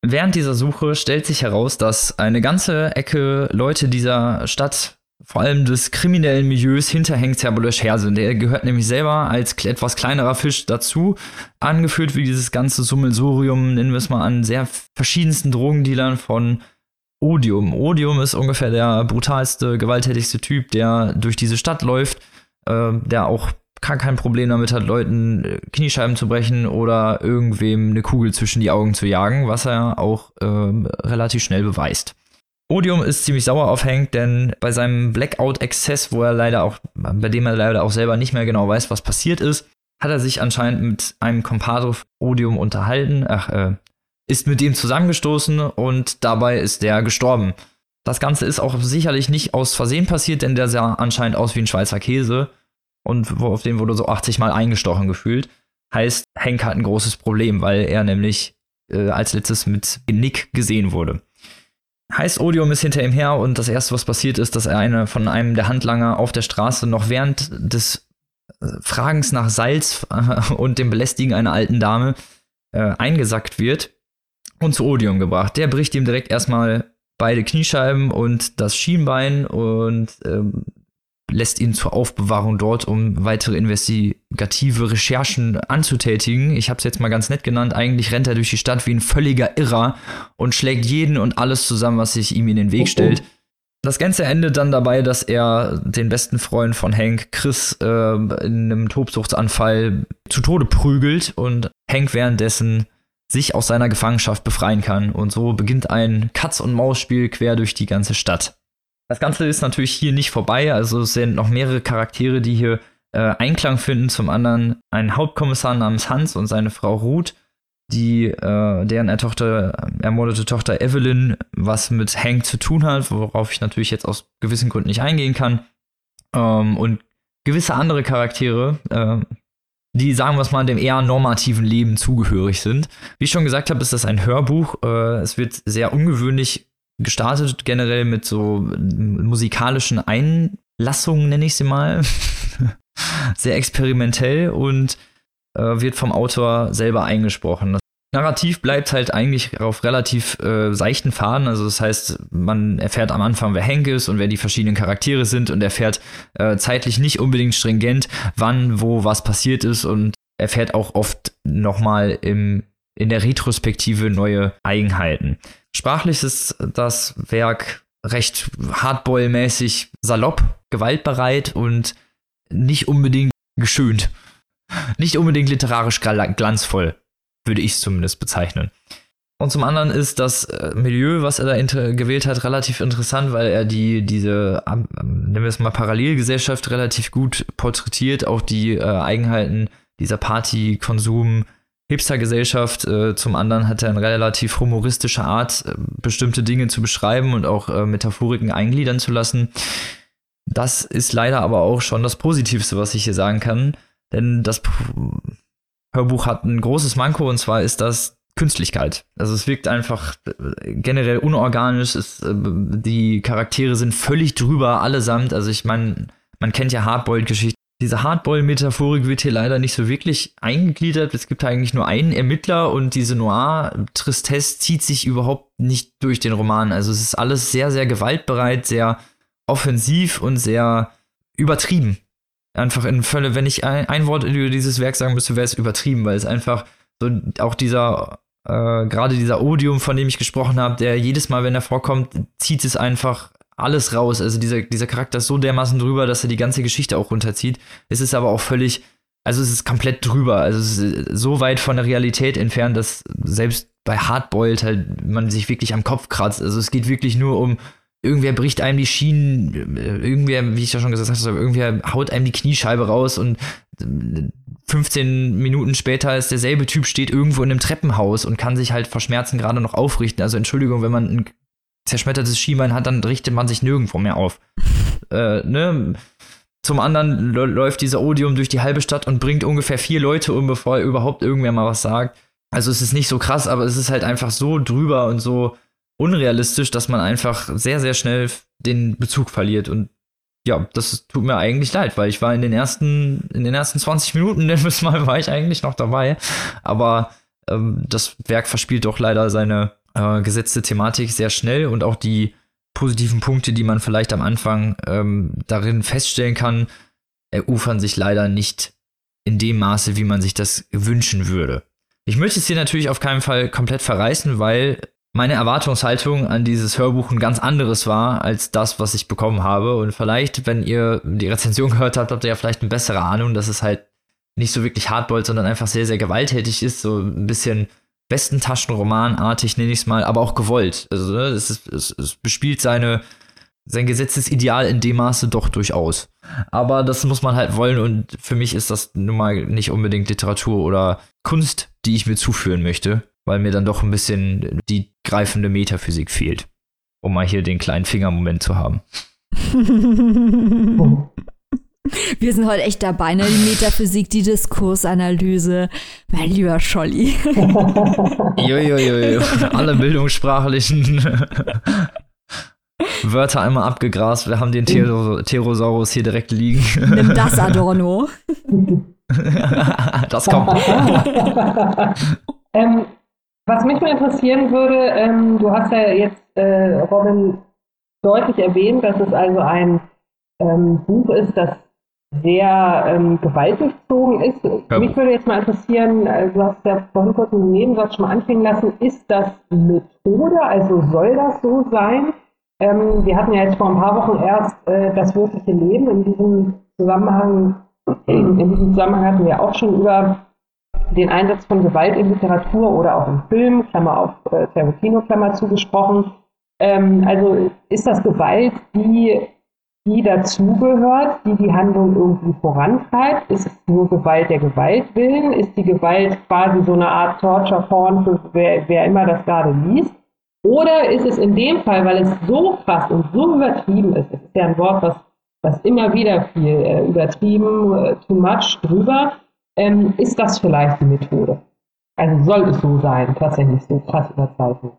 Während dieser Suche stellt sich heraus, dass eine ganze Ecke Leute dieser Stadt vor allem des kriminellen Milieus hinter Hank Zerbolösch her sind. Der gehört nämlich selber als etwas kleinerer Fisch dazu, angeführt wie dieses ganze Summelsurium, nennen wir es mal an sehr verschiedensten Drogendealern von Odium. Odium ist ungefähr der brutalste, gewalttätigste Typ, der durch diese Stadt läuft, äh, der auch gar kein Problem damit hat, Leuten äh, Kniescheiben zu brechen oder irgendwem eine Kugel zwischen die Augen zu jagen, was er auch äh, relativ schnell beweist. Odium ist ziemlich sauer auf Hank, denn bei seinem Blackout-Exzess, wo er leider auch, bei dem er leider auch selber nicht mehr genau weiß, was passiert ist, hat er sich anscheinend mit einem Compadre Odium unterhalten, ach, äh, ist mit ihm zusammengestoßen und dabei ist der gestorben. Das Ganze ist auch sicherlich nicht aus Versehen passiert, denn der sah anscheinend aus wie ein Schweizer Käse und auf den wurde so 80 Mal eingestochen gefühlt. Heißt, Hank hat ein großes Problem, weil er nämlich äh, als letztes mit Nick gesehen wurde. Heißt, Odium ist hinter ihm her und das erste, was passiert ist, dass er eine von einem der Handlanger auf der Straße noch während des äh, Fragens nach Salz und dem Belästigen einer alten Dame äh, eingesackt wird und zu Odium gebracht. Der bricht ihm direkt erstmal beide Kniescheiben und das Schienbein und ähm, lässt ihn zur Aufbewahrung dort, um weitere investigative Recherchen anzutätigen. Ich habe es jetzt mal ganz nett genannt. Eigentlich rennt er durch die Stadt wie ein völliger Irrer und schlägt jeden und alles zusammen, was sich ihm in den Weg oh, oh. stellt. Das Ganze endet dann dabei, dass er den besten Freund von Hank, Chris, äh, in einem Tobsuchtsanfall zu Tode prügelt und Hank währenddessen sich aus seiner Gefangenschaft befreien kann. Und so beginnt ein Katz-und-Maus-Spiel quer durch die ganze Stadt. Das Ganze ist natürlich hier nicht vorbei, also es sind noch mehrere Charaktere, die hier äh, Einklang finden. Zum anderen ein Hauptkommissar namens Hans und seine Frau Ruth, die äh, deren Tochter, ermordete Tochter Evelyn was mit Hank zu tun hat, worauf ich natürlich jetzt aus gewissen Gründen nicht eingehen kann. Ähm, und gewisse andere Charaktere, äh, die, sagen wir es mal, dem eher normativen Leben zugehörig sind. Wie ich schon gesagt habe, ist das ein Hörbuch. Äh, es wird sehr ungewöhnlich gestartet, generell mit so musikalischen Einlassungen, nenne ich sie mal. Sehr experimentell und äh, wird vom Autor selber eingesprochen. Narrativ bleibt halt eigentlich auf relativ äh, seichten Faden. Also das heißt, man erfährt am Anfang, wer Hank ist und wer die verschiedenen Charaktere sind und erfährt äh, zeitlich nicht unbedingt stringent, wann, wo, was passiert ist und erfährt auch oft nochmal im in der Retrospektive neue Eigenheiten. Sprachlich ist das Werk recht hardboil-mäßig salopp, gewaltbereit und nicht unbedingt geschönt. Nicht unbedingt literarisch glanzvoll, würde ich es zumindest bezeichnen. Und zum anderen ist das äh, Milieu, was er da gewählt hat, relativ interessant, weil er die, diese, nennen wir es mal Parallelgesellschaft relativ gut porträtiert, auch die äh, Eigenheiten dieser Party-Konsum- Hipster-Gesellschaft. Äh, zum anderen hat er eine relativ humoristische Art, äh, bestimmte Dinge zu beschreiben und auch äh, Metaphoriken eingliedern zu lassen. Das ist leider aber auch schon das Positivste, was ich hier sagen kann. Denn das Hörbuch hat ein großes Manko und zwar ist das Künstlichkeit. Also es wirkt einfach äh, generell unorganisch. Es, äh, die Charaktere sind völlig drüber allesamt. Also ich meine, man kennt ja Hardboiled-Geschichten diese Hardboil-Metaphorik wird hier leider nicht so wirklich eingegliedert. Es gibt eigentlich nur einen Ermittler und diese Noir-Tristesse zieht sich überhaupt nicht durch den Roman. Also es ist alles sehr, sehr gewaltbereit, sehr offensiv und sehr übertrieben. Einfach in Fälle, wenn ich ein, ein Wort über dieses Werk sagen müsste, wäre es übertrieben, weil es einfach so auch dieser, äh, gerade dieser Odium, von dem ich gesprochen habe, der jedes Mal, wenn er vorkommt, zieht es einfach alles raus. Also dieser, dieser Charakter ist so dermaßen drüber, dass er die ganze Geschichte auch runterzieht. Es ist aber auch völlig also es ist komplett drüber. Also es ist so weit von der Realität entfernt, dass selbst bei Hardboiled halt man sich wirklich am Kopf kratzt. Also es geht wirklich nur um, irgendwer bricht einem die Schienen, irgendwer, wie ich ja schon gesagt habe, irgendwer haut einem die Kniescheibe raus und 15 Minuten später ist derselbe Typ, steht irgendwo in einem Treppenhaus und kann sich halt vor Schmerzen gerade noch aufrichten. Also Entschuldigung, wenn man ein zerschmettertes Schienbein hat, dann richtet man sich nirgendwo mehr auf. äh, ne? Zum anderen läuft dieser Odium durch die halbe Stadt und bringt ungefähr vier Leute um, bevor überhaupt irgendwer mal was sagt. Also es ist nicht so krass, aber es ist halt einfach so drüber und so unrealistisch, dass man einfach sehr, sehr schnell den Bezug verliert. Und ja, das tut mir eigentlich leid, weil ich war in den ersten, in den ersten 20 Minuten, das Mal war ich eigentlich noch dabei. Aber ähm, das Werk verspielt doch leider seine äh, gesetzte Thematik sehr schnell und auch die positiven Punkte, die man vielleicht am Anfang ähm, darin feststellen kann, erufern sich leider nicht in dem Maße, wie man sich das wünschen würde. Ich möchte es hier natürlich auf keinen Fall komplett verreißen, weil meine Erwartungshaltung an dieses Hörbuch ein ganz anderes war als das, was ich bekommen habe. Und vielleicht, wenn ihr die Rezension gehört habt, habt ihr ja vielleicht eine bessere Ahnung, dass es halt nicht so wirklich hardboiled, sondern einfach sehr, sehr gewalttätig ist, so ein bisschen besten Taschenromanartig, nenne ich es mal, aber auch gewollt. Also ne, es, ist, es, es bespielt seine, sein gesetztes Ideal in dem Maße doch durchaus. Aber das muss man halt wollen und für mich ist das nun mal nicht unbedingt Literatur oder Kunst, die ich mir zuführen möchte, weil mir dann doch ein bisschen die greifende Metaphysik fehlt, um mal hier den kleinen Fingermoment zu haben. Wir sind heute echt dabei, ne? Die Metaphysik, die Diskursanalyse. Mein lieber Scholli. Jojojojo. Alle bildungssprachlichen Wörter einmal abgegrast. Wir haben den Therosaurus hier direkt liegen. Nimm das, Adorno. das kommt. ähm, was mich mal interessieren würde, ähm, du hast ja jetzt, äh, Robin, deutlich erwähnt, dass es also ein ähm, Buch ist, das sehr ähm, gewaltdurchzogen ist. Ja. Mich würde jetzt mal interessieren, äh, du hast ja vorhin kurz einen Nebensatz schon mal anklingen lassen, ist das Methode, also soll das so sein? Ähm, wir hatten ja jetzt vor ein paar Wochen erst äh, das wirkliche Leben in diesem Zusammenhang, in diesem Zusammenhang hatten wir auch schon über den Einsatz von Gewalt in Literatur oder auch im Film, Klammer auf äh, Tarantino, Klammer zugesprochen. Ähm, also ist das Gewalt, die die dazugehört, die die Handlung irgendwie vorantreibt? Ist es nur Gewalt der Gewalt willen? Ist die Gewalt quasi so eine Art Torture-Porn für wer, wer immer das gerade liest? Oder ist es in dem Fall, weil es so krass und so übertrieben ist, es ist ja ein Wort, was, was immer wieder viel äh, übertrieben, äh, too much drüber, ähm, ist das vielleicht die Methode? Also soll es so sein, tatsächlich so krass überzeichnet?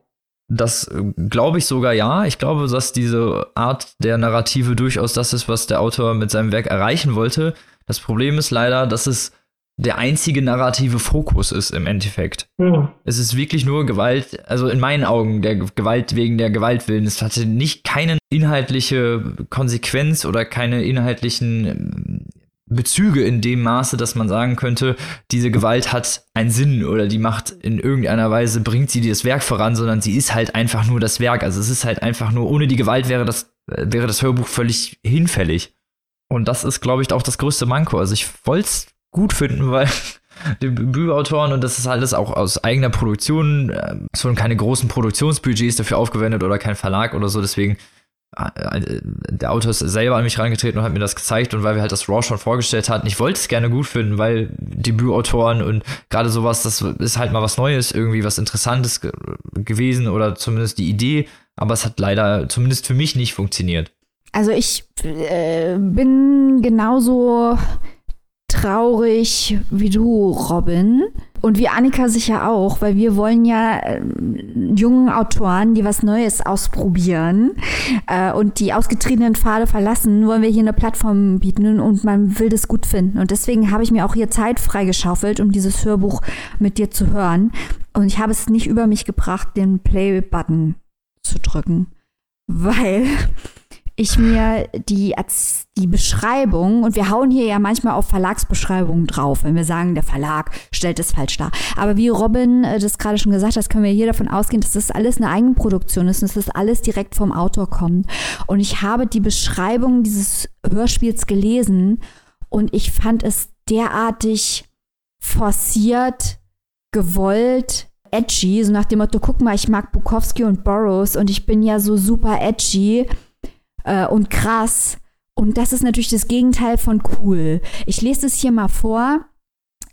Das äh, glaube ich sogar ja. Ich glaube, dass diese Art der Narrative durchaus das ist, was der Autor mit seinem Werk erreichen wollte. Das Problem ist leider, dass es der einzige narrative Fokus ist im Endeffekt. Mhm. Es ist wirklich nur Gewalt, also in meinen Augen der Gewalt wegen der Gewalt willen. Es hatte nicht keine inhaltliche Konsequenz oder keine inhaltlichen Bezüge in dem Maße, dass man sagen könnte, diese Gewalt hat einen Sinn oder die macht in irgendeiner Weise, bringt sie das Werk voran, sondern sie ist halt einfach nur das Werk. Also es ist halt einfach nur, ohne die Gewalt wäre das, wäre das Hörbuch völlig hinfällig. Und das ist, glaube ich, auch das größte Manko. Also ich wollte es gut finden, weil die Bücherautoren und das ist alles auch aus eigener Produktion, es wurden keine großen Produktionsbudgets dafür aufgewendet oder kein Verlag oder so, deswegen äh, der Autor ist selber an mich reingetreten und hat mir das gezeigt und weil wir halt das Raw schon vorgestellt hatten, ich wollte es gerne gut finden, weil Debütautoren und gerade sowas, das ist halt mal was Neues, irgendwie was Interessantes ge gewesen oder zumindest die Idee, aber es hat leider zumindest für mich nicht funktioniert. Also ich äh, bin genauso traurig wie du, Robin. Und wie Annika sicher auch, weil wir wollen ja äh, jungen Autoren, die was Neues ausprobieren äh, und die ausgetriebenen Pfade verlassen, wollen wir hier eine Plattform bieten und man will das gut finden. Und deswegen habe ich mir auch hier Zeit freigeschaufelt, um dieses Hörbuch mit dir zu hören. Und ich habe es nicht über mich gebracht, den Play-Button zu drücken, weil ich mir die, die Beschreibung, und wir hauen hier ja manchmal auf Verlagsbeschreibungen drauf, wenn wir sagen, der Verlag stellt es falsch dar. Aber wie Robin äh, das gerade schon gesagt hat, können wir hier davon ausgehen, dass das alles eine Eigenproduktion ist und dass das alles direkt vom Autor kommt. Und ich habe die Beschreibung dieses Hörspiels gelesen und ich fand es derartig forciert, gewollt, edgy, so nach dem Motto, guck mal, ich mag Bukowski und Burroughs und ich bin ja so super edgy äh, und krass. Und das ist natürlich das Gegenteil von cool. Ich lese es hier mal vor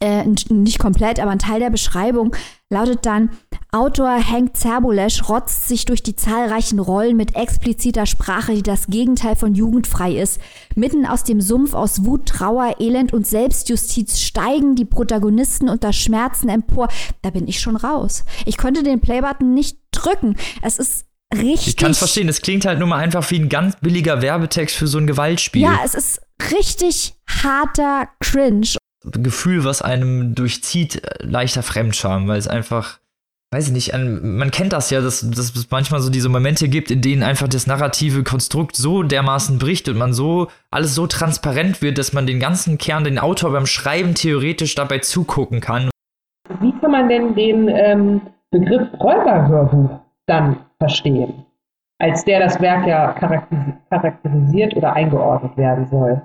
äh, nicht komplett, aber ein Teil der Beschreibung lautet dann, Autor Hank Zerbulesch rotzt sich durch die zahlreichen Rollen mit expliziter Sprache, die das Gegenteil von jugendfrei ist. Mitten aus dem Sumpf aus Wut, Trauer, Elend und Selbstjustiz steigen die Protagonisten unter Schmerzen empor. Da bin ich schon raus. Ich konnte den Playbutton nicht drücken. Es ist richtig. Ich kann es verstehen. Es klingt halt nur mal einfach wie ein ganz billiger Werbetext für so ein Gewaltspiel. Ja, es ist richtig harter Cringe. Gefühl, was einem durchzieht, äh, leichter Fremdscham, weil es einfach, weiß ich nicht, man kennt das ja, dass, dass es manchmal so diese Momente gibt, in denen einfach das narrative Konstrukt so dermaßen bricht und man so, alles so transparent wird, dass man den ganzen Kern, den Autor beim Schreiben theoretisch dabei zugucken kann. Wie kann man denn den ähm, Begriff Räuberhörbuch dann verstehen? Als der das Werk ja charakterisiert oder eingeordnet werden soll.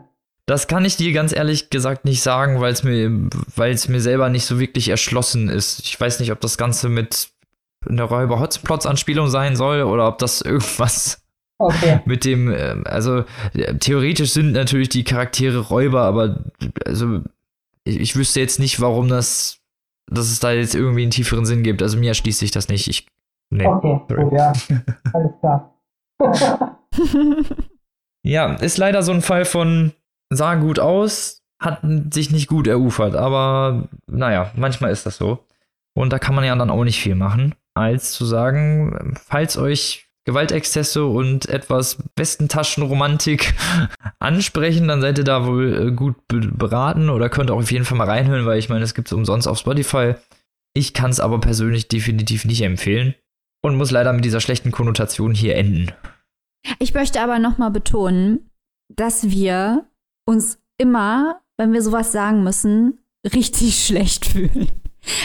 Das kann ich dir ganz ehrlich gesagt nicht sagen, weil es mir, mir selber nicht so wirklich erschlossen ist. Ich weiß nicht, ob das Ganze mit einer Räuber Hotspots Anspielung sein soll oder ob das irgendwas okay. mit dem, ähm, also theoretisch sind natürlich die Charaktere Räuber, aber also ich, ich wüsste jetzt nicht, warum das, dass es da jetzt irgendwie einen tieferen Sinn gibt. Also mir erschließt sich das nicht. Ich, nee. Okay, gut, ja. Alles klar. ja, ist leider so ein Fall von sah gut aus, hat sich nicht gut erufert, aber naja, manchmal ist das so. Und da kann man ja dann auch nicht viel machen, als zu sagen, falls euch Gewaltexzesse und etwas Westentaschenromantik ansprechen, dann seid ihr da wohl äh, gut beraten oder könnt auch auf jeden Fall mal reinhören, weil ich meine, es gibt es umsonst auf Spotify. Ich kann es aber persönlich definitiv nicht empfehlen und muss leider mit dieser schlechten Konnotation hier enden. Ich möchte aber nochmal betonen, dass wir uns immer, wenn wir sowas sagen müssen, richtig schlecht fühlen.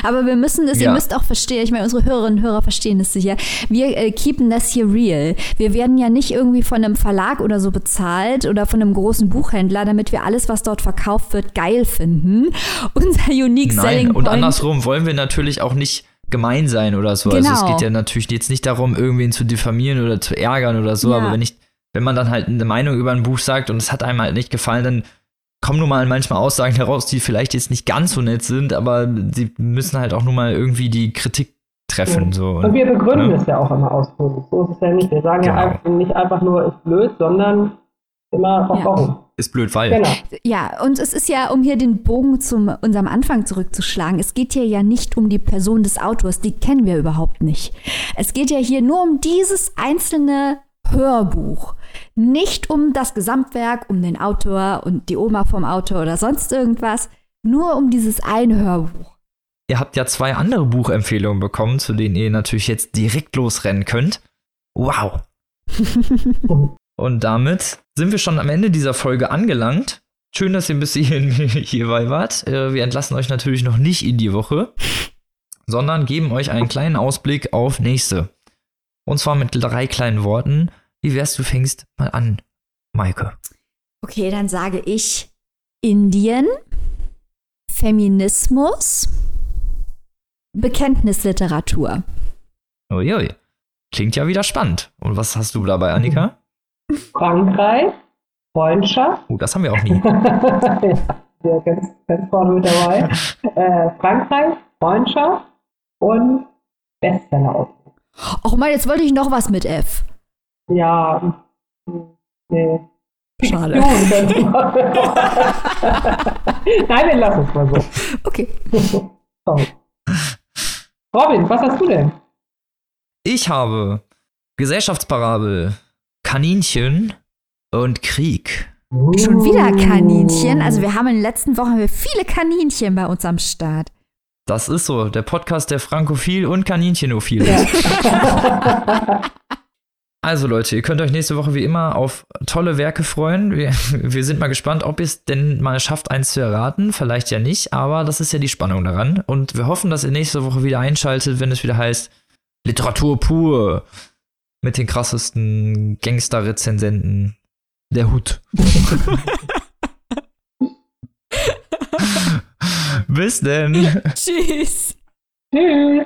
Aber wir müssen das, ja. ihr müsst auch verstehen, ich meine, unsere Hörerinnen und Hörer verstehen das sicher. Wir äh, keepen das hier real. Wir werden ja nicht irgendwie von einem Verlag oder so bezahlt oder von einem großen Buchhändler, damit wir alles, was dort verkauft wird, geil finden. Unser Unique Nein, Selling Point. Und andersrum wollen wir natürlich auch nicht gemein sein oder so. Genau. Also es genau. geht ja natürlich jetzt nicht darum, irgendwen zu diffamieren oder zu ärgern oder so, ja. aber wenn ich wenn man dann halt eine Meinung über ein Buch sagt und es hat einem halt nicht gefallen, dann kommen nun mal manchmal Aussagen heraus, die vielleicht jetzt nicht ganz so nett sind, aber sie müssen halt auch nun mal irgendwie die Kritik treffen. Ja. So. Und wir begründen ne? es ja auch immer ausführlich. So ist es ja nicht. Wir sagen genau. ja einfach nicht einfach nur, ist blöd, sondern immer warum. Ja. Ist blöd, weil. Genau. Ja, und es ist ja, um hier den Bogen zu unserem Anfang zurückzuschlagen, es geht hier ja nicht um die Person des Autors, die kennen wir überhaupt nicht. Es geht ja hier nur um dieses einzelne Hörbuch. Nicht um das Gesamtwerk, um den Autor und die Oma vom Autor oder sonst irgendwas. Nur um dieses eine Hörbuch. Ihr habt ja zwei andere Buchempfehlungen bekommen, zu denen ihr natürlich jetzt direkt losrennen könnt. Wow. und damit sind wir schon am Ende dieser Folge angelangt. Schön, dass ihr bis hierhin hierbei wart. Äh, wir entlassen euch natürlich noch nicht in die Woche, sondern geben euch einen kleinen Ausblick auf nächste. Und zwar mit drei kleinen Worten. Wie wär's, du fängst mal an, Maike? Okay, dann sage ich Indien, Feminismus, Bekenntnisliteratur. Uiui. Klingt ja wieder spannend. Und was hast du dabei, Annika? Frankreich, Freundschaft. Oh, das haben wir auch nie. ja, ganz, ganz vorne mit dabei. äh, Frankreich, Freundschaft und Bestseller-Autor. Ach mal, jetzt wollte ich noch was mit F. Ja, nee. Schade. Nein, wir lassen es mal so. Okay. Sorry. Robin, was hast du denn? Ich habe Gesellschaftsparabel, Kaninchen und Krieg. Schon wieder Kaninchen. Also wir haben in den letzten Wochen viele Kaninchen bei uns am Start. Das ist so, der Podcast der Frankophil und Kaninchenophil Ja. Also Leute, ihr könnt euch nächste Woche wie immer auf tolle Werke freuen. Wir, wir sind mal gespannt, ob ihr es denn mal schafft, eins zu erraten. Vielleicht ja nicht, aber das ist ja die Spannung daran. Und wir hoffen, dass ihr nächste Woche wieder einschaltet, wenn es wieder heißt Literatur pur mit den krassesten Gangster-Rezensenten der Hut. Bis denn. Tschüss. Tschüss.